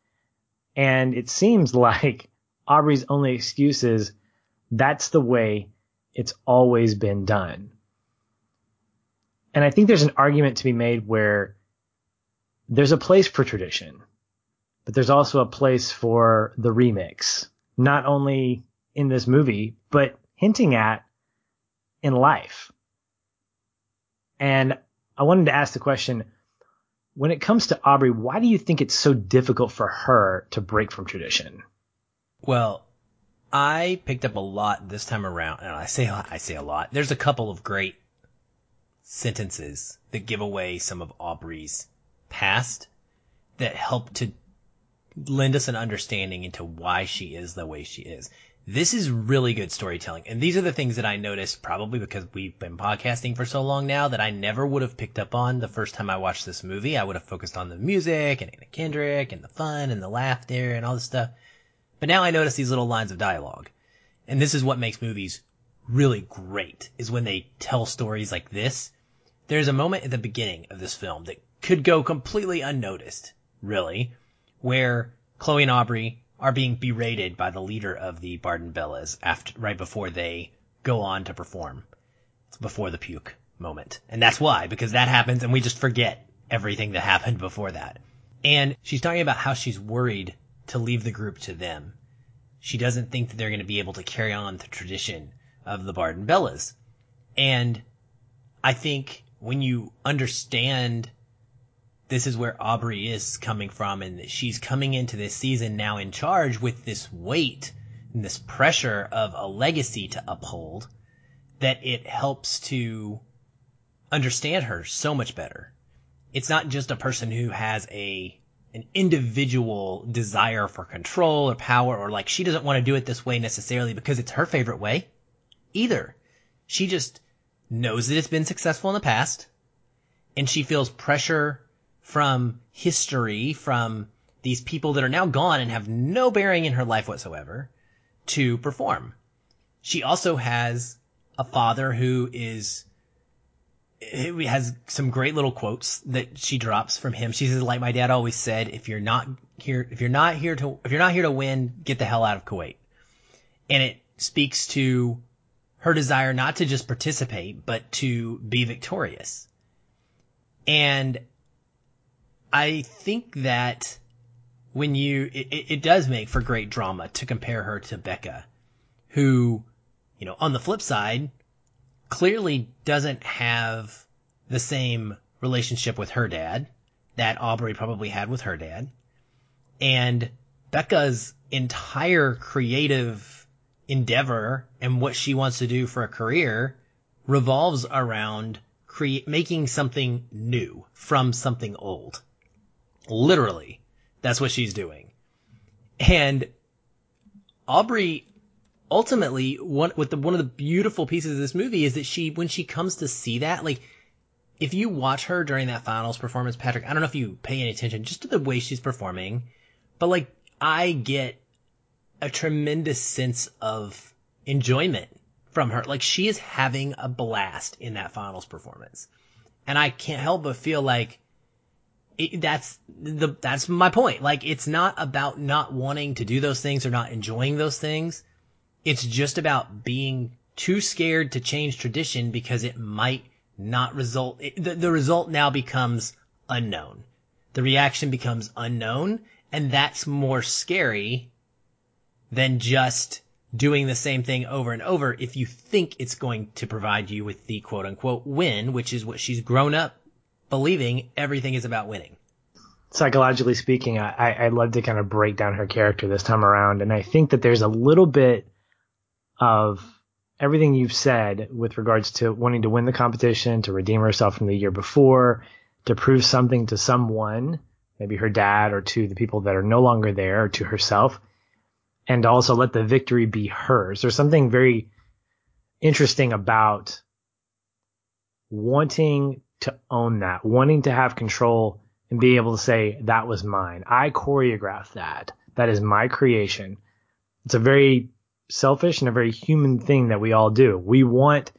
And it seems <laughs> like Aubrey's only excuse is that's the way it's always been done. And I think there's an argument to be made where there's a place for tradition, but there's also a place for the remix, not only in this movie, but hinting at in life. And I wanted to ask the question, when it comes to Aubrey, why do you think it's so difficult for her to break from tradition? Well, I picked up a lot this time around, and I say I say a lot. There's a couple of great sentences that give away some of Aubrey's past that help to lend us an understanding into why she is the way she is. This is really good storytelling. And these are the things that I noticed probably because we've been podcasting for so long now that I never would have picked up on the first time I watched this movie. I would have focused on the music and Anna Kendrick and the fun and the laughter and all this stuff. But now I notice these little lines of dialogue. And this is what makes movies really great is when they tell stories like this. There's a moment at the beginning of this film that could go completely unnoticed, really, where Chloe and Aubrey are being berated by the leader of the Barden Bellas after, right before they go on to perform. It's before the puke moment. And that's why, because that happens and we just forget everything that happened before that. And she's talking about how she's worried to leave the group to them. She doesn't think that they're going to be able to carry on the tradition of the Barden Bellas. And I think when you understand this is where Aubrey is coming from and that she's coming into this season now in charge with this weight and this pressure of a legacy to uphold that it helps to understand her so much better. It's not just a person who has a an individual desire for control or power or like she doesn't want to do it this way necessarily because it's her favorite way either. She just knows that it's been successful in the past and she feels pressure from history, from these people that are now gone and have no bearing in her life whatsoever to perform. She also has a father who is who has some great little quotes that she drops from him. She says, like my dad always said, if you're not here, if you're not here to, if you're not here to win, get the hell out of Kuwait. And it speaks to her desire not to just participate, but to be victorious. And I think that when you, it, it does make for great drama to compare her to Beca, who, you know, on the flip side, clearly doesn't have the same relationship with her dad that Aubrey probably had with her dad. And Beca's entire creative endeavor and what she wants to do for a career revolves around create, making something new from something old. Literally, that's what she's doing. And Aubrey ultimately one with the one of the beautiful pieces of this movie is that she when she comes to see that like if you watch her during that finals performance Patrick I don't know if you pay any attention just to the way she's performing but like I get a tremendous sense of enjoyment from her like she is having a blast in that finals performance and I can't help but feel like it, that's the that's my point like it's not about not wanting to do those things or not enjoying those things it's just about being too scared to change tradition because it might not result. It, the, the result now becomes unknown. The reaction becomes unknown. And that's more scary than just doing the same thing over and over if you think it's going to provide you with the quote unquote win, which is what she's grown up believing everything is about winning. Psychologically speaking, I, I'd love to kind of break down her character this time around. And I think that there's a little bit of everything you've said with regards to wanting to win the competition, to redeem herself from the year before, to prove something to someone, maybe her dad or to the people that are no longer there or to herself and also let the victory be hers. There's something very interesting about wanting to own that, wanting to have control and be able to say, that was mine. I choreographed that. That is my creation. It's a very selfish and a very human thing that we all do. We want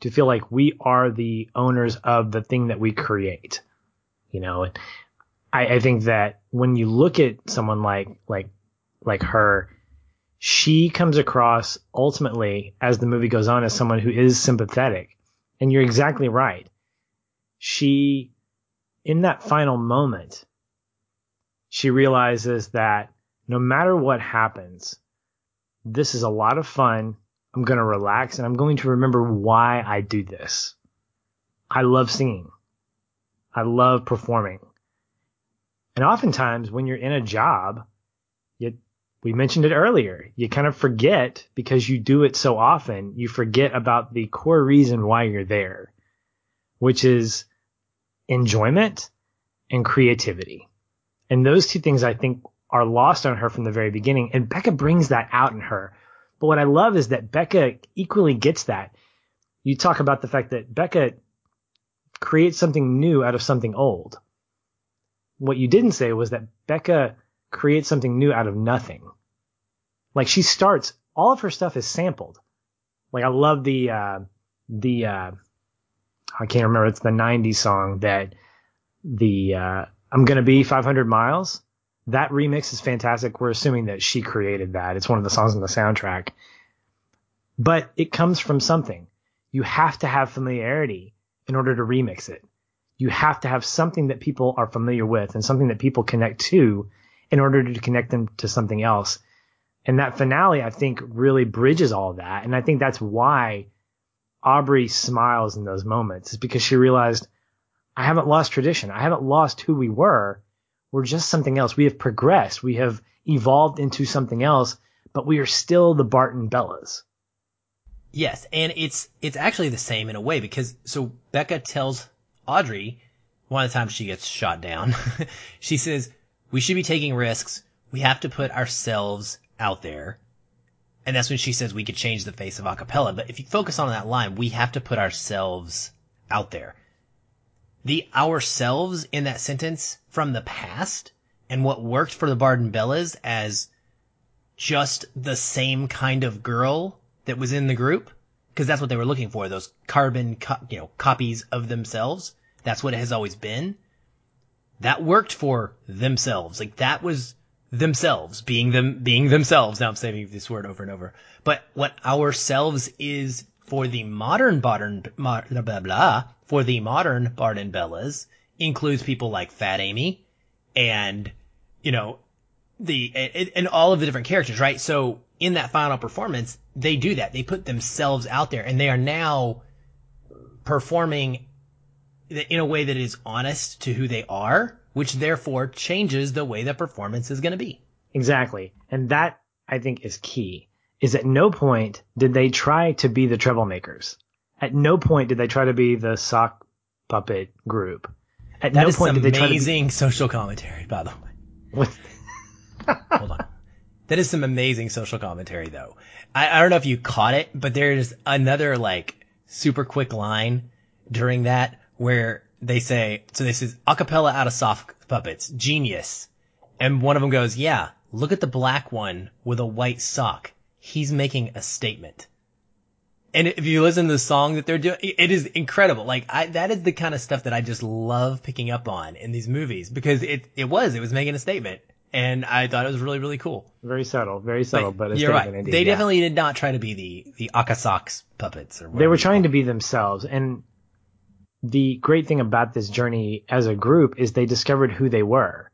to feel like we are the owners of the thing that we create. You know, I, I think that when you look at someone like, like, like her, she comes across ultimately as the movie goes on as someone who is sympathetic. And you're exactly right. She, in that final moment, she realizes that no matter what happens, this is a lot of fun. I'm going to relax and I'm going to remember why I do this. I love singing. I love performing. And oftentimes when you're in a job, we mentioned it earlier. You kind of forget because you do it so often, you forget about the core reason why you're there, which is enjoyment and creativity. And those two things I think are lost on her from the very beginning. And Beca brings that out in her. But what I love is that Beca equally gets that. You talk about the fact that Beca creates something new out of something old. What you didn't say was that Beca create something new out of nothing. Like she starts, all of her stuff is sampled. Like I love the, uh, the, uh, I can't remember, it's the 90s song that the, uh, I'm gonna be 500 miles. That remix is fantastic. We're assuming that she created that. It's one of the songs on the soundtrack. But it comes from something. You have to have familiarity in order to remix it. You have to have something that people are familiar with and something that people connect to in order to connect them to something else. And that finale, I think, really bridges all that. And I think that's why Aubrey smiles in those moments is because she realized I haven't lost tradition. I haven't lost who we were. We're just something else. We have progressed. We have evolved into something else, but we are still the Barden Bellas. Yes, and it's it's actually the same in a way because so Beca tells Aubrey one of the times she gets shot down. <laughs> she says, we should be taking risks. We have to put ourselves out there. And that's when she says we could change the face of acapella. But if you focus on that line, we have to put ourselves out there. The ourselves in that sentence from the past and what worked for the Barden Bellas as just the same kind of girl that was in the group. Cause that's what they were looking for. Those carbon, co- you know, copies of themselves. That's what it has always been that worked for themselves. Like that was themselves being them, being themselves. Now I'm saying this word over and over, but what ourselves is for the modern Barden, blah, blah, blah, for the modern Barden Bellas includes people like Fat Amy and, you know, the, and all of the different characters, right? So in that final performance, they do that. They put themselves out there and they are now performing in a way that is honest to who they are, which therefore changes the way the performance is going to be. Exactly. And that I think is key. Is at no point did they try to be the Treblemakers. At no point did they try to be the sock puppet group. At that no point did they try to amazing social commentary, by the way. What? <laughs> Hold on. That is some amazing social commentary, though. I, I don't know if you caught it, but there's another like super quick line during that where they say, so this is acapella out of soft puppets, genius. And one of them goes, yeah, look at the black one with a white sock. He's making a statement. And if you listen to the song that they're doing, it is incredible. Like I, that is the kind of stuff that I just love picking up on in these movies because it, it was, it was making a statement. And I thought it was really, really cool. Very subtle, very subtle, but, but you're right. Indeed, they yeah. definitely did not try to be the, the Akasox puppets or whatever. They were trying to be themselves. And the great thing about this journey as a group is they discovered who they were.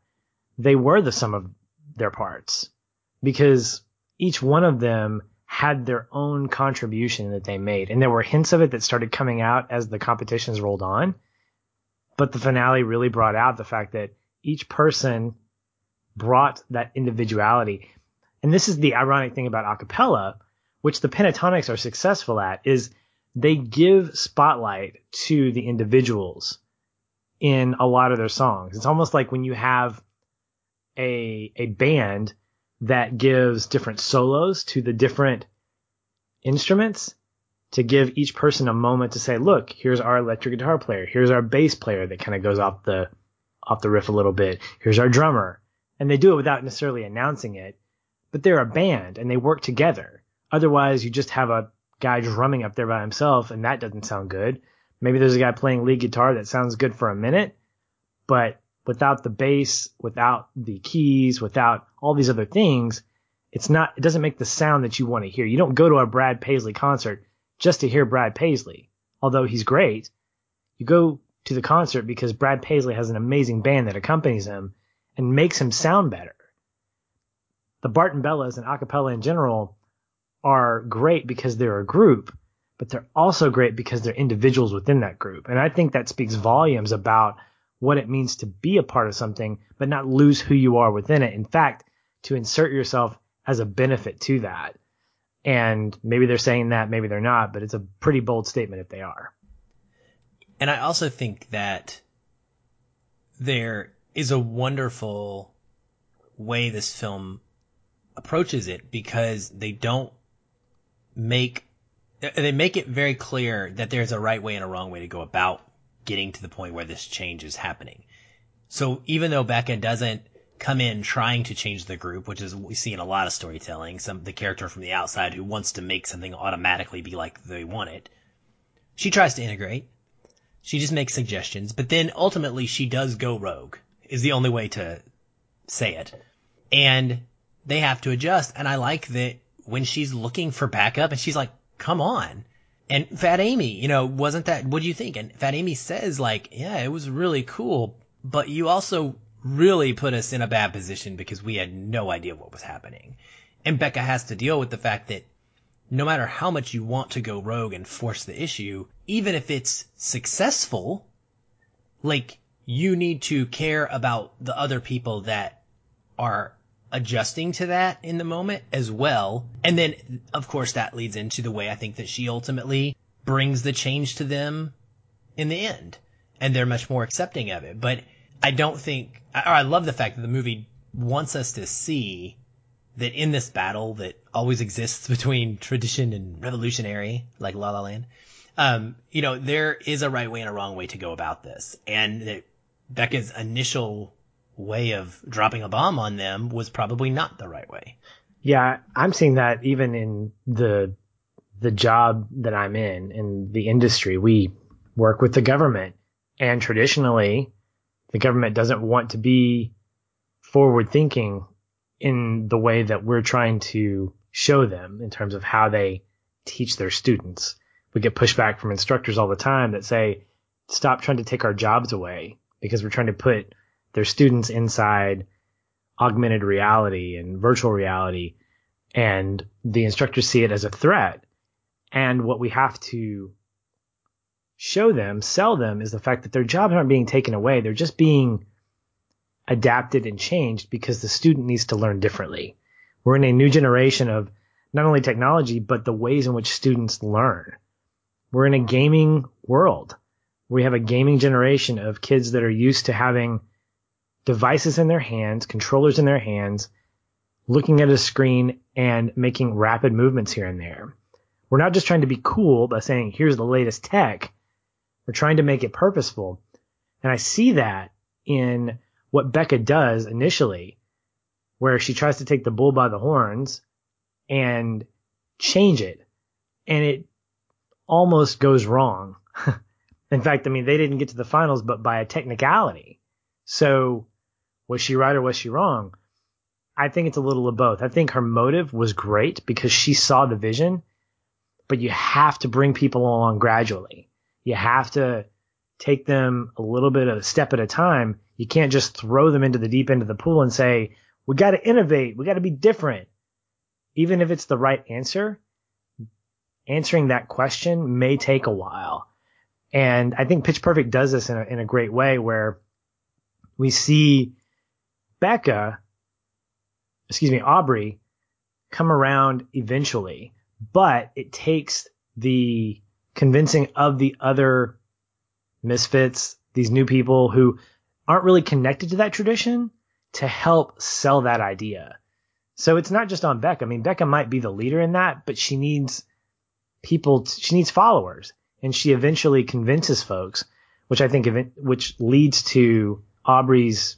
they were the sum of their parts because each one of them had their own contribution that they made. And there were hints of it that started coming out as the competitions rolled on. But the finale really brought out the fact that each person brought that individuality. And this is the ironic thing about acapella, which the Pentatonix are successful at, is they give spotlight to the individuals in a lot of their songs. It's almost like when you have a a band that gives different solos to the different instruments to give each person a moment to say, look, here's our electric guitar player, here's our bass player that kind of goes off the off the riff a little bit, here's our drummer. And they do it without necessarily announcing it, but they're a band and they work together. Otherwise, you just have a guy drumming up there by himself and that doesn't sound good. Maybe there's a guy playing lead guitar that sounds good for a minute, but without the bass, without the keys, without all these other things, it's not, it doesn't make the sound that you want to hear. You don't go to a Brad Paisley concert just to hear Brad Paisley, although he's great. You go to the concert because Brad Paisley has an amazing band that accompanies him and makes him sound better. The Barden Bellas and acapella in general are great because they're a group, but they're also great because they're individuals within that group. And I think that speaks volumes about what it means to be a part of something, but not lose who you are within it. In fact, to insert yourself as a benefit to that. And maybe they're saying that, maybe they're not, but it's a pretty bold statement if they are. And I also think that there is a wonderful way this film approaches it because they don't make they make it very clear that there's a right way and a wrong way to go about getting to the point where this change is happening. So even though Beca doesn't come in trying to change the group, which is what we see in a lot of storytelling, some the character from the outside who wants to make something automatically be like they want it. She tries to integrate. She just makes suggestions, but then ultimately she does go rogue. Is the only way to say it. And they have to adjust. And I like that when she's looking for backup and she's like, come on. And Fat Amy, you know, wasn't that, what do you think? And Fat Amy says like, yeah, it was really cool, but you also really put us in a bad position because we had no idea what was happening. And Beca has to deal with the fact that no matter how much you want to go rogue and force the issue, even if it's successful, like you need to care about the other people that are adjusting to that in the moment as well. And then, of course, that leads into the way I think that she ultimately brings the change to them in the end. And they're much more accepting of it. But I don't think, or I love the fact that the movie wants us to see that in this battle that always exists <laughs> between tradition and revolutionary, like La La Land, um, you know, there is a right way and a wrong way to go about this. And that Beca's initial way of dropping a bomb on them was probably not the right way. Yeah, I'm seeing that even in the the job that I'm in in the industry. We work with the government and traditionally the government doesn't want to be forward thinking in the way that we're trying to show them in terms of how they teach their students. We get pushback from instructors all the time that say, stop trying to take our jobs away because we're trying to put their students inside augmented reality and virtual reality and the instructors see it as a threat. And what we have to show them, sell them is the fact that their jobs aren't being taken away. They're just being adapted and changed because the student needs to learn differently. We're in a new generation of not only technology, but the ways in which students learn. We're in a gaming world. We have a gaming generation of kids that are used to having devices in their hands, controllers in their hands, looking at a screen and making rapid movements here and there. We're not just trying to be cool by saying, here's the latest tech. We're trying to make it purposeful. And I see that in what Beca does initially, where she tries to take the bull by the horns and change it. And it almost goes wrong. <laughs> in fact, I mean, they didn't get to the finals, but by a technicality. So was she right or was she wrong? I think it's a little of both. I think her motive was great because she saw the vision, but you have to bring people along gradually. You have to take them a little bit of a step at a time. You can't just throw them into the deep end of the pool and say, we got to innovate. We got to be different. Even if it's the right answer, answering that question may take a while. And I think Pitch Perfect does this in a, in a great way where we see Beca, excuse me, Aubrey come around eventually, but it takes the convincing of the other misfits, these new people who aren't really connected to that tradition to help sell that idea. So it's not just on Beca. I mean, Beca might be the leader in that, but she needs people, she needs followers and she eventually convinces folks, which I think, which leads to Aubrey's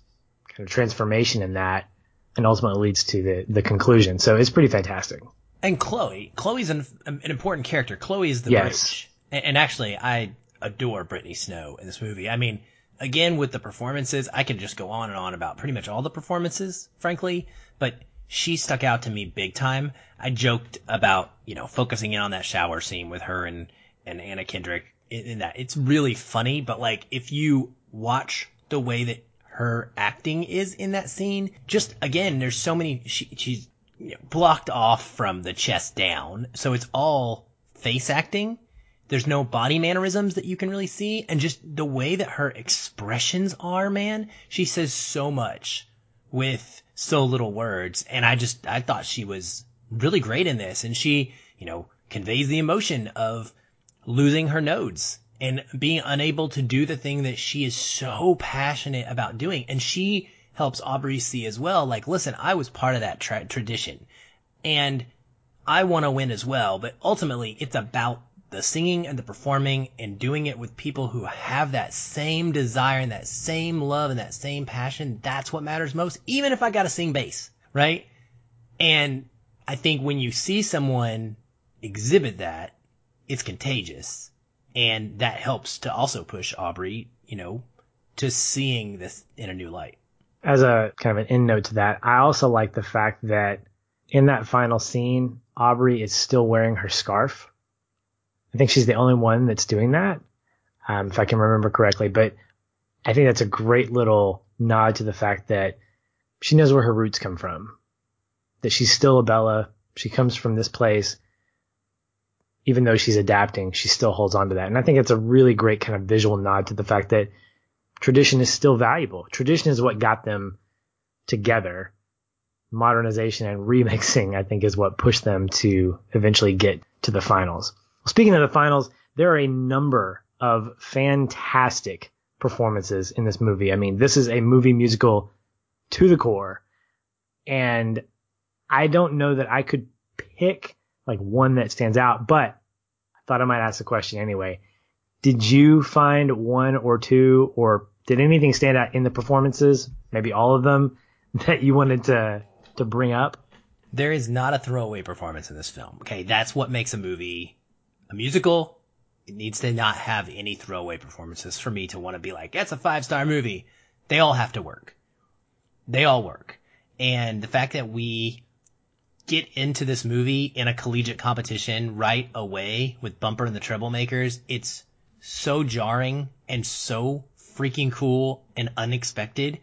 kind of transformation in that and ultimately leads to the, the conclusion. So it's pretty fantastic. And Chloe, Chloe's an, an important character. Chloe is the Yes. bridge. And, and actually, I adore Brittany Snow in this movie. I mean, again, with the performances, I could just go on and on about pretty much all the performances, frankly, but she stuck out to me big time. I joked about, you know, focusing in on that shower scene with her and, and Anna Kendrick in, in that. It's really funny, but like, if you watch the way that her acting is in that scene, just again, there's so many, she, she's blocked off from the chest down. So it's all face acting. There's no body mannerisms that you can really see. And just the way that her expressions are, man, she says so much with so little words. And I just, I thought she was really great in this. And she, you know, conveys the emotion of losing her nodes and being unable to do the thing that she is so passionate about doing. And she helps Aubrey see as well, like, listen, I was part of that tra- tradition and I want to win as well. But ultimately, it's about the singing and the performing and doing it with people who have that same desire and that same love and that same passion. That's what matters most, even if I got to sing bass, right? And I think when you see someone exhibit that, it's contagious. And that helps to also push Aubrey, you know, to seeing this in a new light. As a kind of an end note to that, I also like the fact that in that final scene, Aubrey is still wearing her scarf. I think she's the only one that's doing that, um, if I can remember correctly. But I think that's a great little nod to the fact that she knows where her roots come from, that she's still a Bella. She comes from this place. Even though she's adapting, she still holds on to that. And I think it's a really great kind of visual nod to the fact that tradition is still valuable. Tradition is what got them together. Modernization and <laughs> remixing, I think, is what pushed them to eventually get to the finals. Speaking of the finals, there are a number of fantastic performances in this movie. I mean, this is a movie musical to the core. And I don't know that I could pick like one that stands out, but I thought I might ask the question anyway. Did you find one or two or did anything stand out in the performances? Maybe all of them <laughs> that you wanted to, to bring up? There is not a throwaway performance in this film. Okay. That's what makes a movie a musical. It needs to not have any throwaway performances for me to want to be like, that's a five star movie. They all have to work. They all work. And the fact that we get into this movie in a collegiate competition right away with Bumper and the Treblemakers, it's so jarring and so freaking cool and unexpected.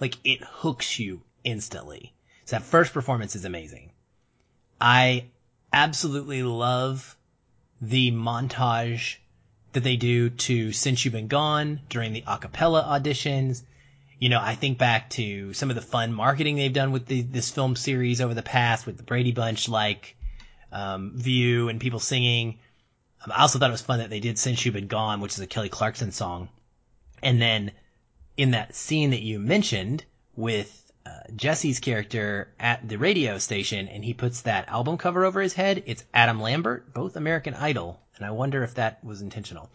Like it hooks you instantly. So that first performance is amazing. I absolutely love the montage that they do to Since You've Been Gone during the acapella auditions. You know, I think back to some of the fun marketing they've done with the, this film series over the past with the Brady Bunch like um, view and people singing. Um, I also thought it was fun that they did Since You've Been Gone, which is a Kelly Clarkson song. And then in that scene that you mentioned with uh, Jesse's character at the radio station and he puts that album cover over his head, it's Adam Lambert, both American Idol. And I wonder if that was intentional.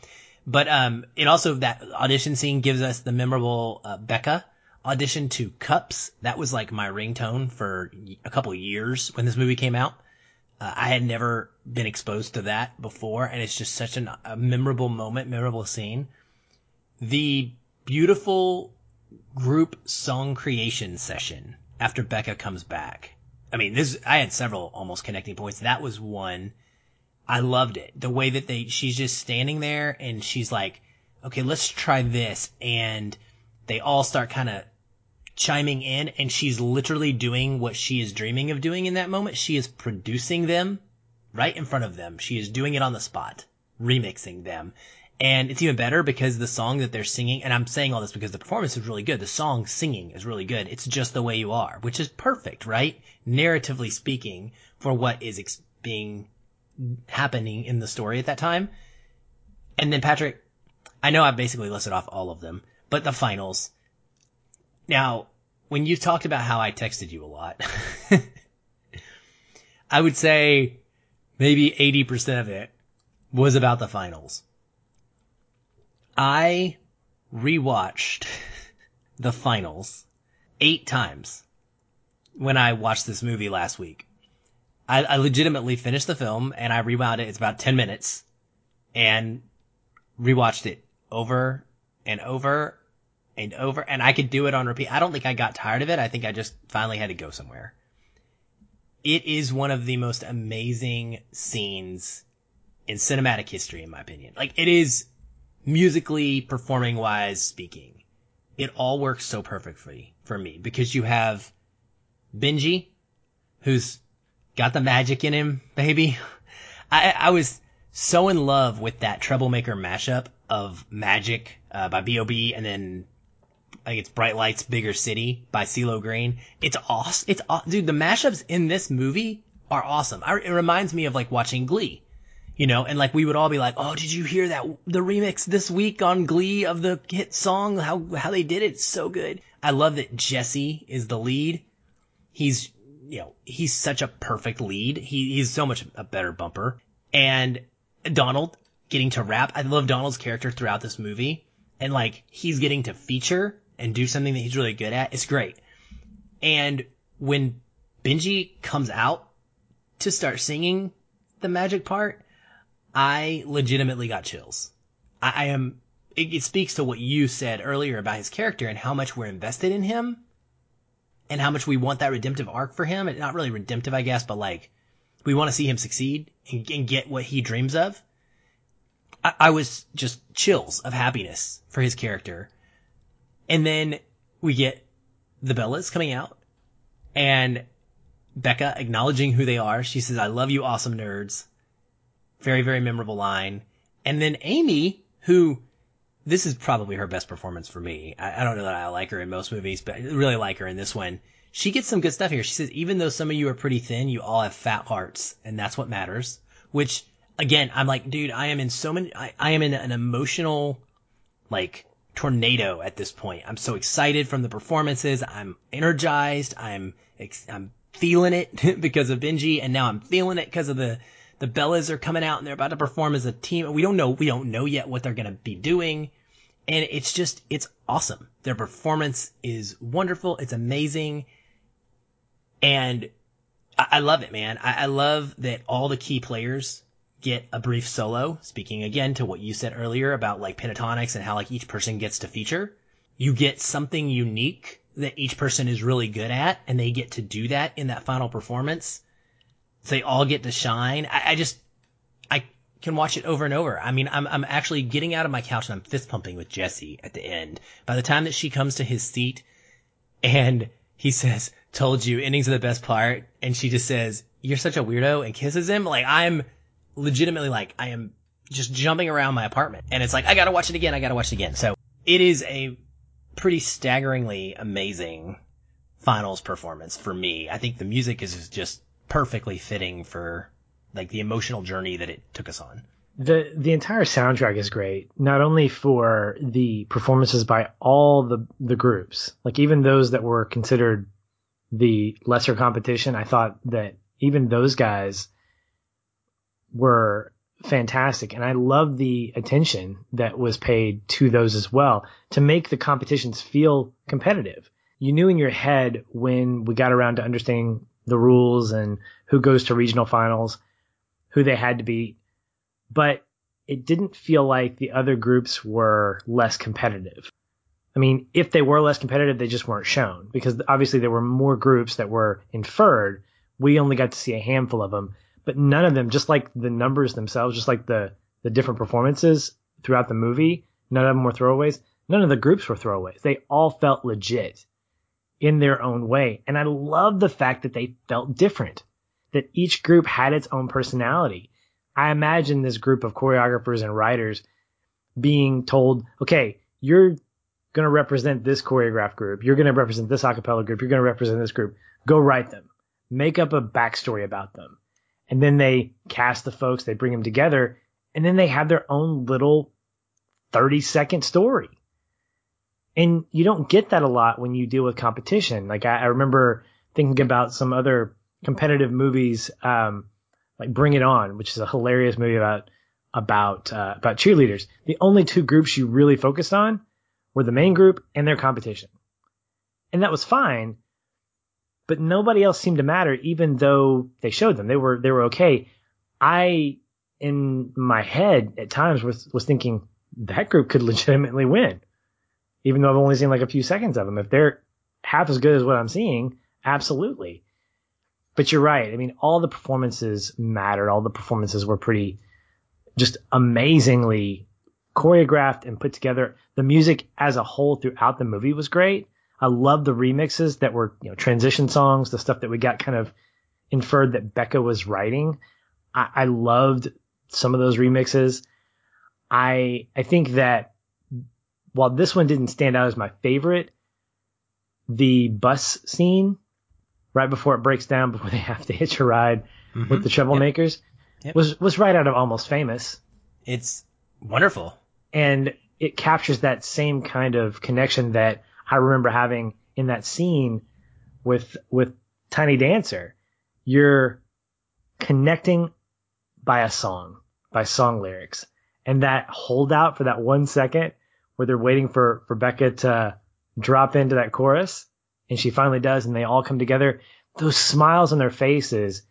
But um, it also that audition scene gives us the memorable uh, Beca audition to Cups. That was like my ringtone for a couple years when this movie came out. Uh, I had never been exposed to that before, and it's just such an, a memorable moment, memorable scene. The beautiful group song creation session after Beca comes back. I mean, this I had several almost connecting points. That was one. I loved it. The way that they she's just standing there and she's like, "Okay, let's try this." And they all start kind of chiming in and she's literally doing what she is dreaming of doing in that moment. She is producing them right in front of them. She is doing it on the spot, remixing them. And it's even better because the song that they're singing, and I'm saying all this because the performance is really good. The song singing is really good. It's just the way you are, which is perfect, right? Narratively speaking for what is ex- being happening in the story at that time. And then Patrick, I know I've basically listed off all of them, but the finals. Now, when you talked about how I texted you a lot, <laughs> I would say maybe 80% of it was about the finals. I rewatched <laughs> the finals eight times when I watched this movie last week. I, I legitimately finished the film and I rewound it. It's about 10 minutes and rewatched it over and over and over and I could do it on repeat. I don't think I got tired of it. I think I just finally had to go somewhere. It is one of the most amazing scenes in cinematic history, in my opinion. Like it is musically, performing wise speaking. It all works so perfectly for me because you have Benji, who's got the magic in him, baby. <laughs> I, I was so in love with that Treblemaker mashup of Magic uh, by B.O.B. and then think it's Bright Lights, Bigger City by CeeLo Green. It's awesome. It's dude. The mashups in this movie are awesome. I, it reminds me of like watching Glee, you know, and like we would all be like, "Oh, did you hear that the remix this week on Glee of the hit song? How how they did it? So good." I love that Jesse is the lead. He's you know he's such a perfect lead. He, he's so much a better bumper. And Donald getting to rap. I love Donald's character throughout this movie, and like he's getting to feature and do something that he's really good at. It's great. And when Benji comes out to start singing the magic part, I legitimately got chills. I, I am, it, it speaks to what you said earlier about his character and how much we're invested in him and how much we want that redemptive arc for him. And not really redemptive, I guess, but like we want to see him succeed and, and get what he dreams of. I, I was just chills of happiness for his character and then we get the Bellas coming out and Beca acknowledging who they are. She says, I love you, awesome nerds. Very, very memorable line. And then Amy, who this is probably her best performance for me. I, I, don't know that I like her in most movies, but I really like her in this one. She gets some good stuff here. She says, even though some of you are pretty thin, you all have fat hearts, and that's what matters. Which, again, I'm like, dude, I am in so many, I, I am in an emotional, like, tornado at this point. I'm so excited from the performances. I'm energized. I'm I'm feeling it <laughs> because of Benji, and now I'm feeling it because of the the Bellas are coming out and they're about to perform as a team. We don't know we don't know yet what they're gonna be doing, and it's just it's awesome. Their performance is wonderful. It's amazing, and I, I love it, man. I, I love that all the key players get a brief solo, speaking again to what you said earlier about like Pentatonix and how like each person gets to feature. You get something unique that each person is really good at and they get to do that in that final performance. So they all get to shine. I, I just, I can watch it over and over. I mean, I'm, I'm actually getting out of my couch and I'm fist pumping with Jesse at the end. By the time that she comes to his seat and he says, told you endings are the best part. And she just says, you're such a weirdo and kisses him. Like I'm, legitimately like I am just jumping around my apartment and it's like I gotta watch it again, I gotta watch it again. So it is a pretty staggeringly amazing finals performance for me. I think the music is just perfectly fitting for like the emotional journey that it took us on. The the entire soundtrack is great, not only for the performances by all the the groups, like even those that were considered the lesser competition. I thought that even those guys were fantastic. And I love the attention that was paid to those as well to make the competitions feel competitive. You knew in your head when we got around to understanding the rules and who goes to regional finals, who they had to beat, but it didn't feel like the other groups were less competitive. I mean, if they were less competitive, they just weren't shown because obviously there were more groups that were inferred. We only got to see a handful of them but none of them, just like the numbers themselves, just like the the different performances throughout the movie, none of them were throwaways. None of the groups were throwaways. They all felt legit in their own way. And I love the fact that they felt different, that each group had its own personality. I imagine this group of choreographers and writers being told, okay, you're going to represent this choreograph group. You're going to represent this acapella group. You're going to represent this group. Go write them. Make up a backstory about them. And then they cast the folks, they bring them together, and then they have their own little 30 second story. And you don't get that a lot when you deal with competition. Like I, I remember thinking about some other competitive movies, um, like Bring It On, which is a hilarious movie about about uh, about cheerleaders. The only two groups you really focused on were the main group and their competition, and that was fine. But nobody else seemed to matter, even though they showed them. They were they were okay. I, in my head, at times was was thinking that group could <laughs> legitimately win, even though I've only seen like a few seconds of them. If they're half as good as what I'm seeing, absolutely. But you're right. I mean, all the performances mattered. All the performances were pretty, just amazingly choreographed and put together. The music as a whole throughout the movie was great. I love the remixes that were, you know, transition songs, the stuff that we got kind of inferred that Beca was writing. I, I loved some of those remixes. I I think that while this one didn't stand out as my favorite, the bus scene right before it breaks down, <laughs> before they have to hitch a ride mm-hmm. with the Treblemakers, yep. Yep. was was right out of Almost Famous. It's wonderful, and it captures that same kind of connection that I remember having in that scene with with Tiny Dancer. You're connecting by a song, by song lyrics, and that holdout for that one second where they're waiting for for Beca to drop into that chorus and she finally does, and they all come together. Those smiles on their faces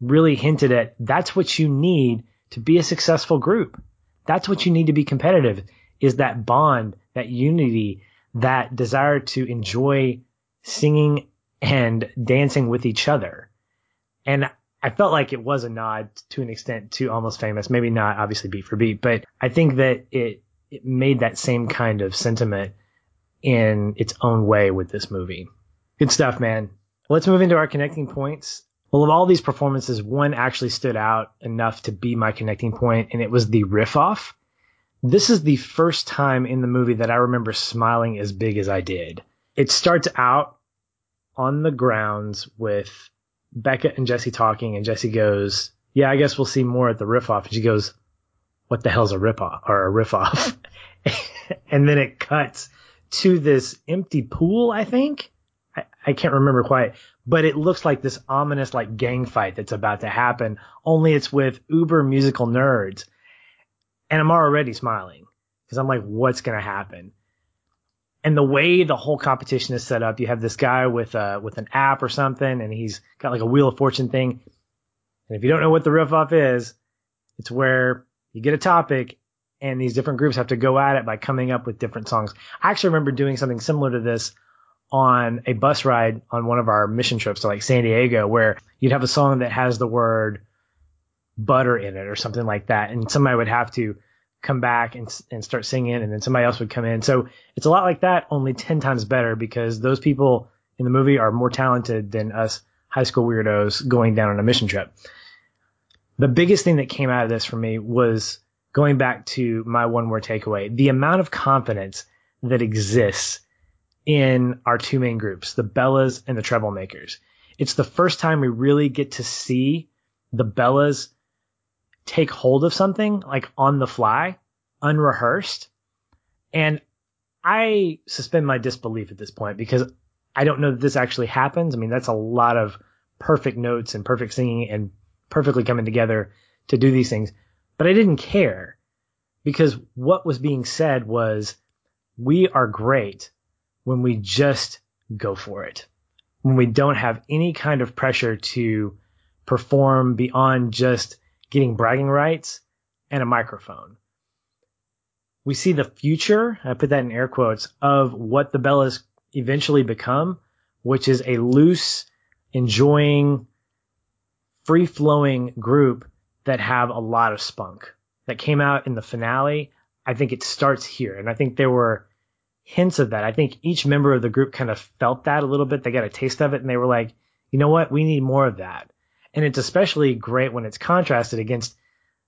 really hinted at that's what you need to be a successful group. That's what you need to be competitive is that bond, that unity, that desire to enjoy singing and dancing with each other. And I felt like it was a nod to an extent to Almost Famous, maybe not obviously beat for beat, but I think that it, it made that same kind of sentiment in its own way with this movie. Good stuff, man. Let's move into our connecting points. Well, of all these performances, one actually stood out enough to be my connecting point, and it was the riff off. This is the first time in the movie that I remember smiling as big as I did. It starts out on the grounds with Beca and Jesse talking, and Jesse goes, Yeah, I guess we'll see more at the riff off. And she goes, What the hell's a rip off or a riff off? <laughs> and then it cuts to this empty pool, I think. I, I can't remember quite, but it looks like this ominous like gang fight that's about to happen, only it's with uber musical nerds. And I'm already smiling because I'm like, what's going to happen? And the way the whole competition is set up, you have this guy with a, with an app or something and he's got like a wheel of fortune thing. And if you don't know what the riff off is, it's where you get a topic and these different groups have to go at it by coming up with different songs. I actually remember doing something similar to this on a bus ride on one of our mission trips to like San Diego where you'd have a song that has the word butter in it or something like that and somebody would have to come back and, and start singing and then somebody else would come in. So it's a lot like that, only 10 times better because those people in the movie are more talented than us high school weirdos going down on a mission trip. The biggest thing that came out of this for me was going back to my one more takeaway, the amount of confidence that exists in our two main groups, the Bellas and the Treblemakers. It's the first time we really get to see the Bellas take hold of something like on the fly, unrehearsed. And I suspend my disbelief at this point because I don't know that this actually happens. I mean, that's a lot of perfect notes and perfect singing and perfectly coming together to do these things. But I didn't care because what was being said was we are great when we just go for it. When we don't have any kind of pressure to perform beyond just getting bragging rights and a microphone. We see the future, I put that in air quotes, of what the Bellas eventually become, which is a loose, enjoying, free flowing group that have a lot of spunk that came out in the finale. I think it starts here. And I think there were hints of that. I think each member of the group kind of felt that a little bit. They got a taste of it and they were like, you know what? We need more of that. And it's especially great when it's contrasted against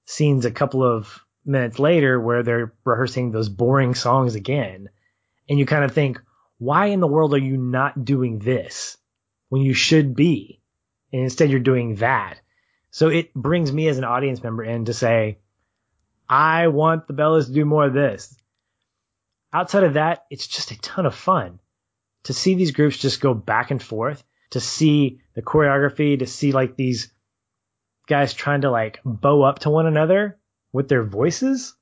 scenes a couple of minutes later where they're rehearsing those boring songs again. And you kind of think, why in the world are you not doing this when you should be? And instead you're doing that. So it brings me as an audience member in to say, I want the Bellas to do more of this. Outside of that, it's just a ton of fun to see these groups just go back and forth, to see the choreography, to see like these guys trying to like bow up to one another with their voices.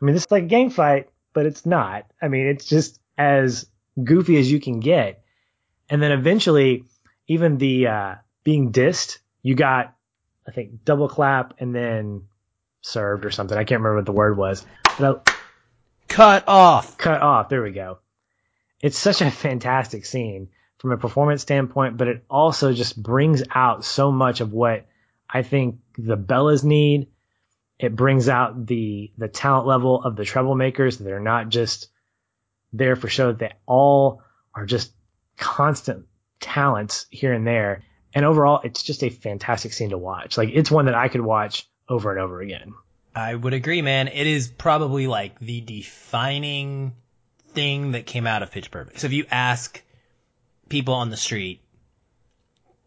I mean, this is like a gang fight, but it's not. I mean, it's just as goofy as you can get. And then eventually, even the uh, being dissed, you got, I think, double clap and then served or something. I can't remember what the word was. But I, cut off. Cut off. There we go. It's such a fantastic scene from a performance standpoint, but it also just brings out so much of what I think the Bellas need. It brings out the the talent level of the Treblemakers. They're not just there for show. They all are just constant talents here and there. And overall, it's just a fantastic scene to watch. Like it's one that I could watch over and over again. I would agree, man. It is probably like the defining thing that came out of Pitch Perfect. So if you ask people on the street,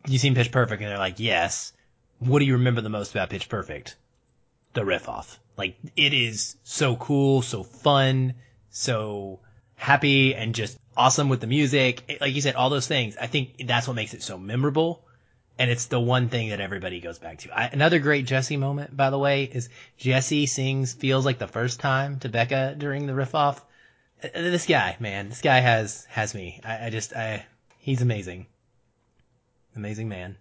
you seen Pitch Perfect, and they're like, yes. What do you remember the most about Pitch Perfect? The riff off. Like it is so cool, so fun, so happy, and just awesome with the music. Like you said, all those things. I think that's what makes it so memorable and it's the one thing that everybody goes back to. I, another great Jesse moment, by the way, is Jesse sings "Feels Like the First Time" to Beca during the riff off. Uh, this guy, man, this guy has has me. I, I just, I, he's amazing, amazing man.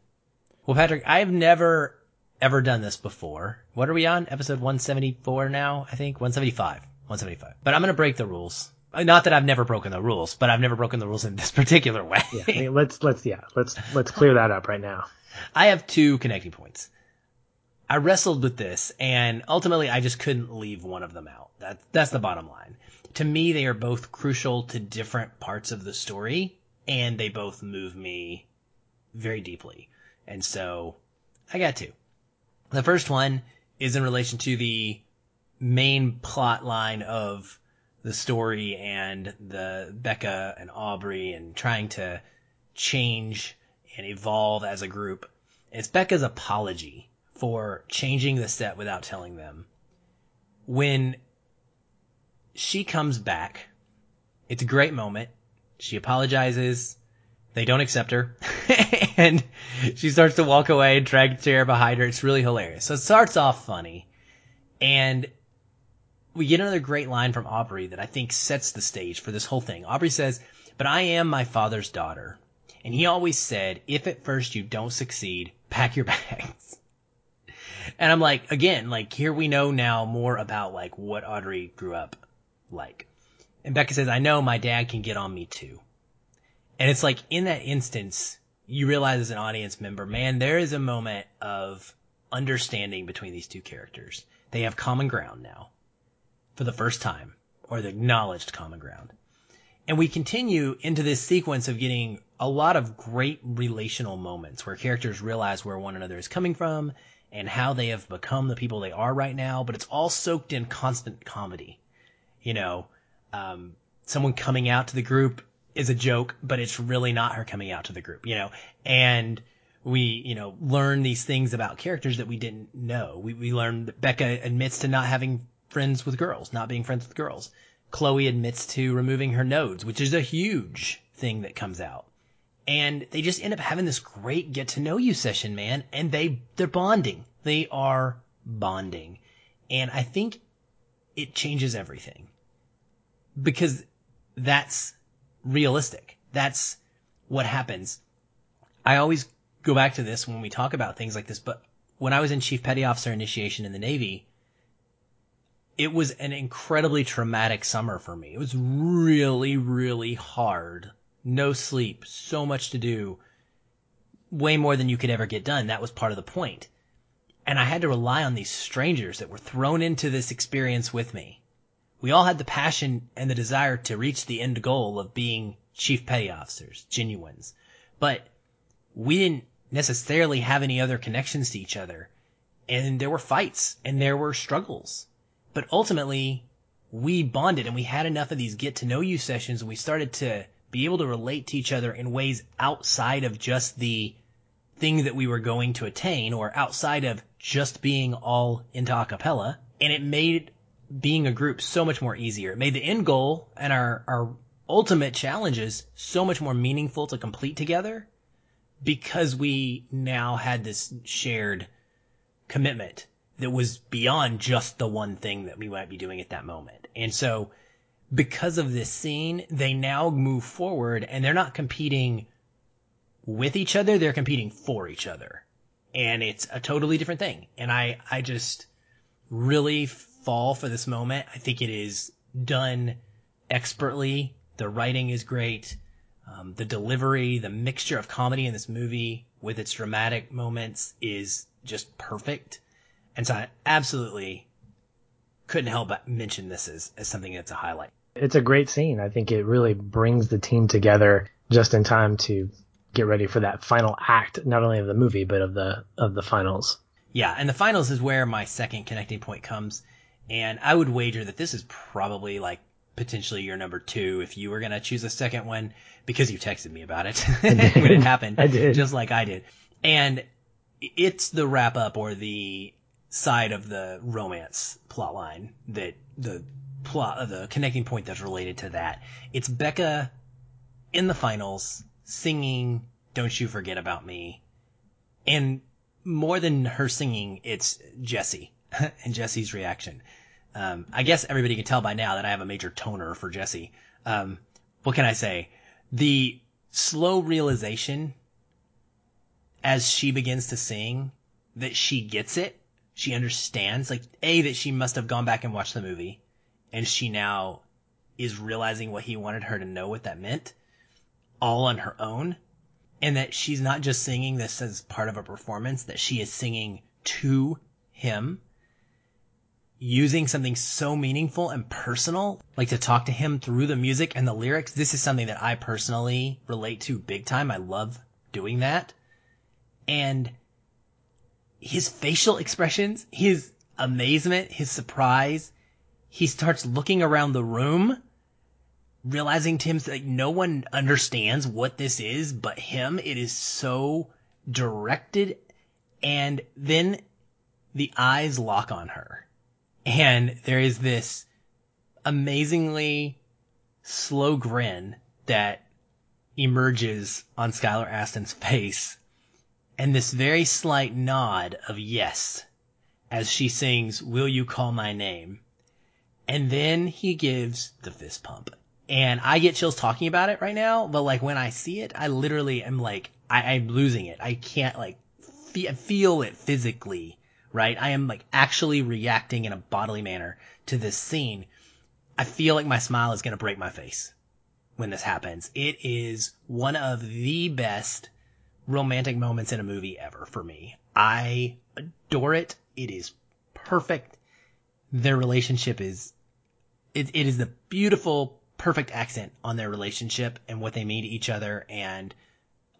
Well, Patrick, I've never ever done this before. What are we on? Episode 174 now, I think 175, 175. But I'm gonna break the rules. Uh, not that I've never broken the rules, but I've never broken the rules in this <laughs> particular way. yeah, I mean, let's let's yeah, let's let's clear that up right now. I have two connecting points. I wrestled with this and ultimately I just couldn't leave one of them out. That that's the bottom line. To me they are both crucial to different parts of the story and they both move me very deeply. And so I got two. The first one is in relation to the main plot line of the story and the Beca and Aubrey and trying to change and evolve as a group. It's Beca's apology for changing the set without telling them. When she comes back, it's a great moment. She apologizes. They don't accept her. <laughs> and she starts to walk away and drag the chair behind her. It's really hilarious. So it starts off funny. And we get another great line from Aubrey that I think sets the stage for this whole thing. Aubrey says, but I am my father's daughter. And he always said, if at first you don't succeed, pack your <laughs> bags. and I'm like, again, like here we know now more about like what Aubrey grew up like. And Beca says, I know my dad can get on me too. And it's like in that instance, you realize as an audience member, man, there is a moment of understanding between these two characters. They have common ground now for the first time, or the acknowledged common ground. And we continue into this sequence of getting a lot of great relational moments where characters realize where one another is coming from and how they have become the people they are right now, but it's all soaked in constant comedy. You know, um, someone coming out to the group is a joke, but it's really not her coming out to the group, you know, and we, you know, learn these things about characters that we didn't know. We, we learn that Beca admits to not having friends with girls, not being friends with girls. Chloe admits to removing her nodes, which is a huge thing that comes out. And they just end up having this great get to know you session, man. And they, they're bonding. They are bonding. And I think it changes everything because that's realistic. That's what happens. I always go back to this when we talk about things like this, but when I was in Chief Petty Officer Initiation in the Navy, it was an incredibly traumatic summer for me. It was really, really hard. No sleep, so much to do, way more than you could ever get done. That was part of the point. And I had to rely on these strangers that were thrown into this experience with me, we all had the passion and the desire to reach the end goal of being chief petty officers, genuines. But we didn't necessarily have any other connections to each other. And there were fights and there were struggles. But ultimately, we bonded and we had enough of these get to know you sessions and we started to be able to relate to each other in ways outside of just the thing that we were going to attain or outside of just being all into acapella. And it made being a group so much more easier. It made the end goal and our, our ultimate challenges so much more meaningful to complete together because we now had this shared commitment that was beyond just the one thing that we might be doing at that moment. And so because of this scene, they now move forward and they're not competing with each other, they're competing for each other. And it's a totally different thing. And I, I just really fall for this moment. I think it is done expertly. The writing is great. Um, the delivery, the mixture of comedy in this movie with its dramatic moments is just perfect. And so I absolutely couldn't help but mention this as, as something that's a highlight. It's a great scene. I think it really brings the team together just in time to get ready for that final act, not only of the movie, but of the, of the finals. Yeah. And the finals is where my second connecting point comes. And I would wager that this is probably like potentially your number two if you were going to choose a second one because you texted me about it <laughs> when it happened. I did. Just like I did. And it's the wrap up or the side of the romance plot line that the plot, the connecting point that's related to that. It's Beca in the finals singing Don't You Forget About Me. And more than her singing, it's Jesse <laughs> and Jesse's reaction. Um, I guess everybody can tell by now that I have a major toner for Jesse. Um, what can I say? The slow realization as she begins to sing that she gets it, she understands, like, A, that she must have gone back and watched the movie, and she now is realizing what he wanted her to know what that meant, all on her own, and that she's not just singing this as part of a performance, that she is singing to him, using something so meaningful and personal, like to talk to him through the music and the lyrics. This is something that I personally relate to big time. I love doing that. And his facial expressions, his amazement, his surprise, he starts looking around the room, realizing him that no one understands what this is but him. It is so directed. And then the eyes lock on her. And there is this amazingly slow grin that emerges on Skylar Astin's face and this very slight nod of yes as she sings, Will You Call My Name? And then he gives the fist pump. And I get chills talking about it right now, but like when I see it, I literally am like, I, am losing it. I can't like fe- feel it physically, right? I am like actually reacting in a bodily manner to this scene. I feel like my smile is to break my face when this happens. It is one of the best romantic moments in a movie ever for me. I adore it. It is perfect. Their relationship is, it, it is the beautiful, perfect accent on their relationship and what they mean to each other and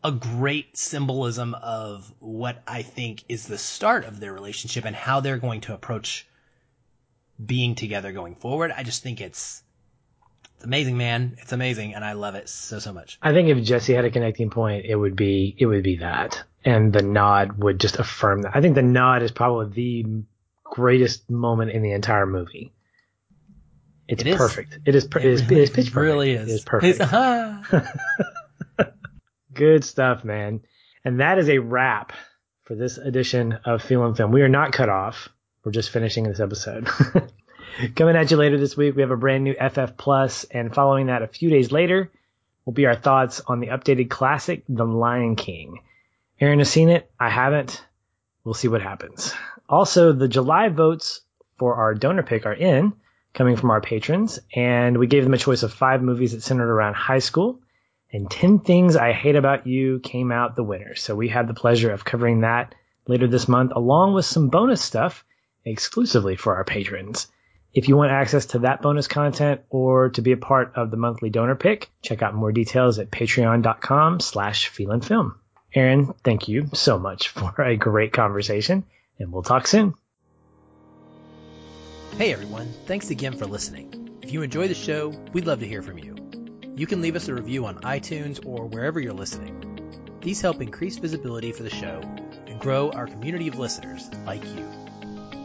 a great symbolism of what I think is the start of their relationship and how they're going to approach being together going forward. I just think it's, it's amazing, man. It's amazing, and I love it so so much. I think if Jesse had a connecting point, it would be it would be that, and the nod would just affirm that. I think the nod is probably the greatest moment in the entire movie. It's It perfect. It is. Per- it, is. It is pitch perfect. really is. It is perfect. Ah. <laughs> Good stuff, man. And that is a wrap for this edition of Feelin' Film. We are not cut off. We're just finishing this episode. <laughs> Coming at you later this week, we have a brand new FF Plus, and following that, a few days later, will be our thoughts on the updated classic, The Lion King. Aaron has seen it. I haven't. We'll see what happens. Also, the July votes for our donor pick are in, coming from our patrons, and we gave them a choice of five movies that centered around high school, and 10 Things I Hate About You came out the winner. So we had the pleasure of covering that later this month, along with some bonus stuff exclusively for our patrons. If you want access to that bonus content or to be a part of the monthly donor pick, check out more details at patreon.com slash feelinfilm. Aaron, thank you so much <laughs> for a great conversation, and we'll talk soon. Hey everyone, thanks again for listening. If you enjoy the show, we'd love to hear from you. You can leave us a review on iTunes or wherever you're listening. These help increase visibility for the show and grow our community of listeners like you.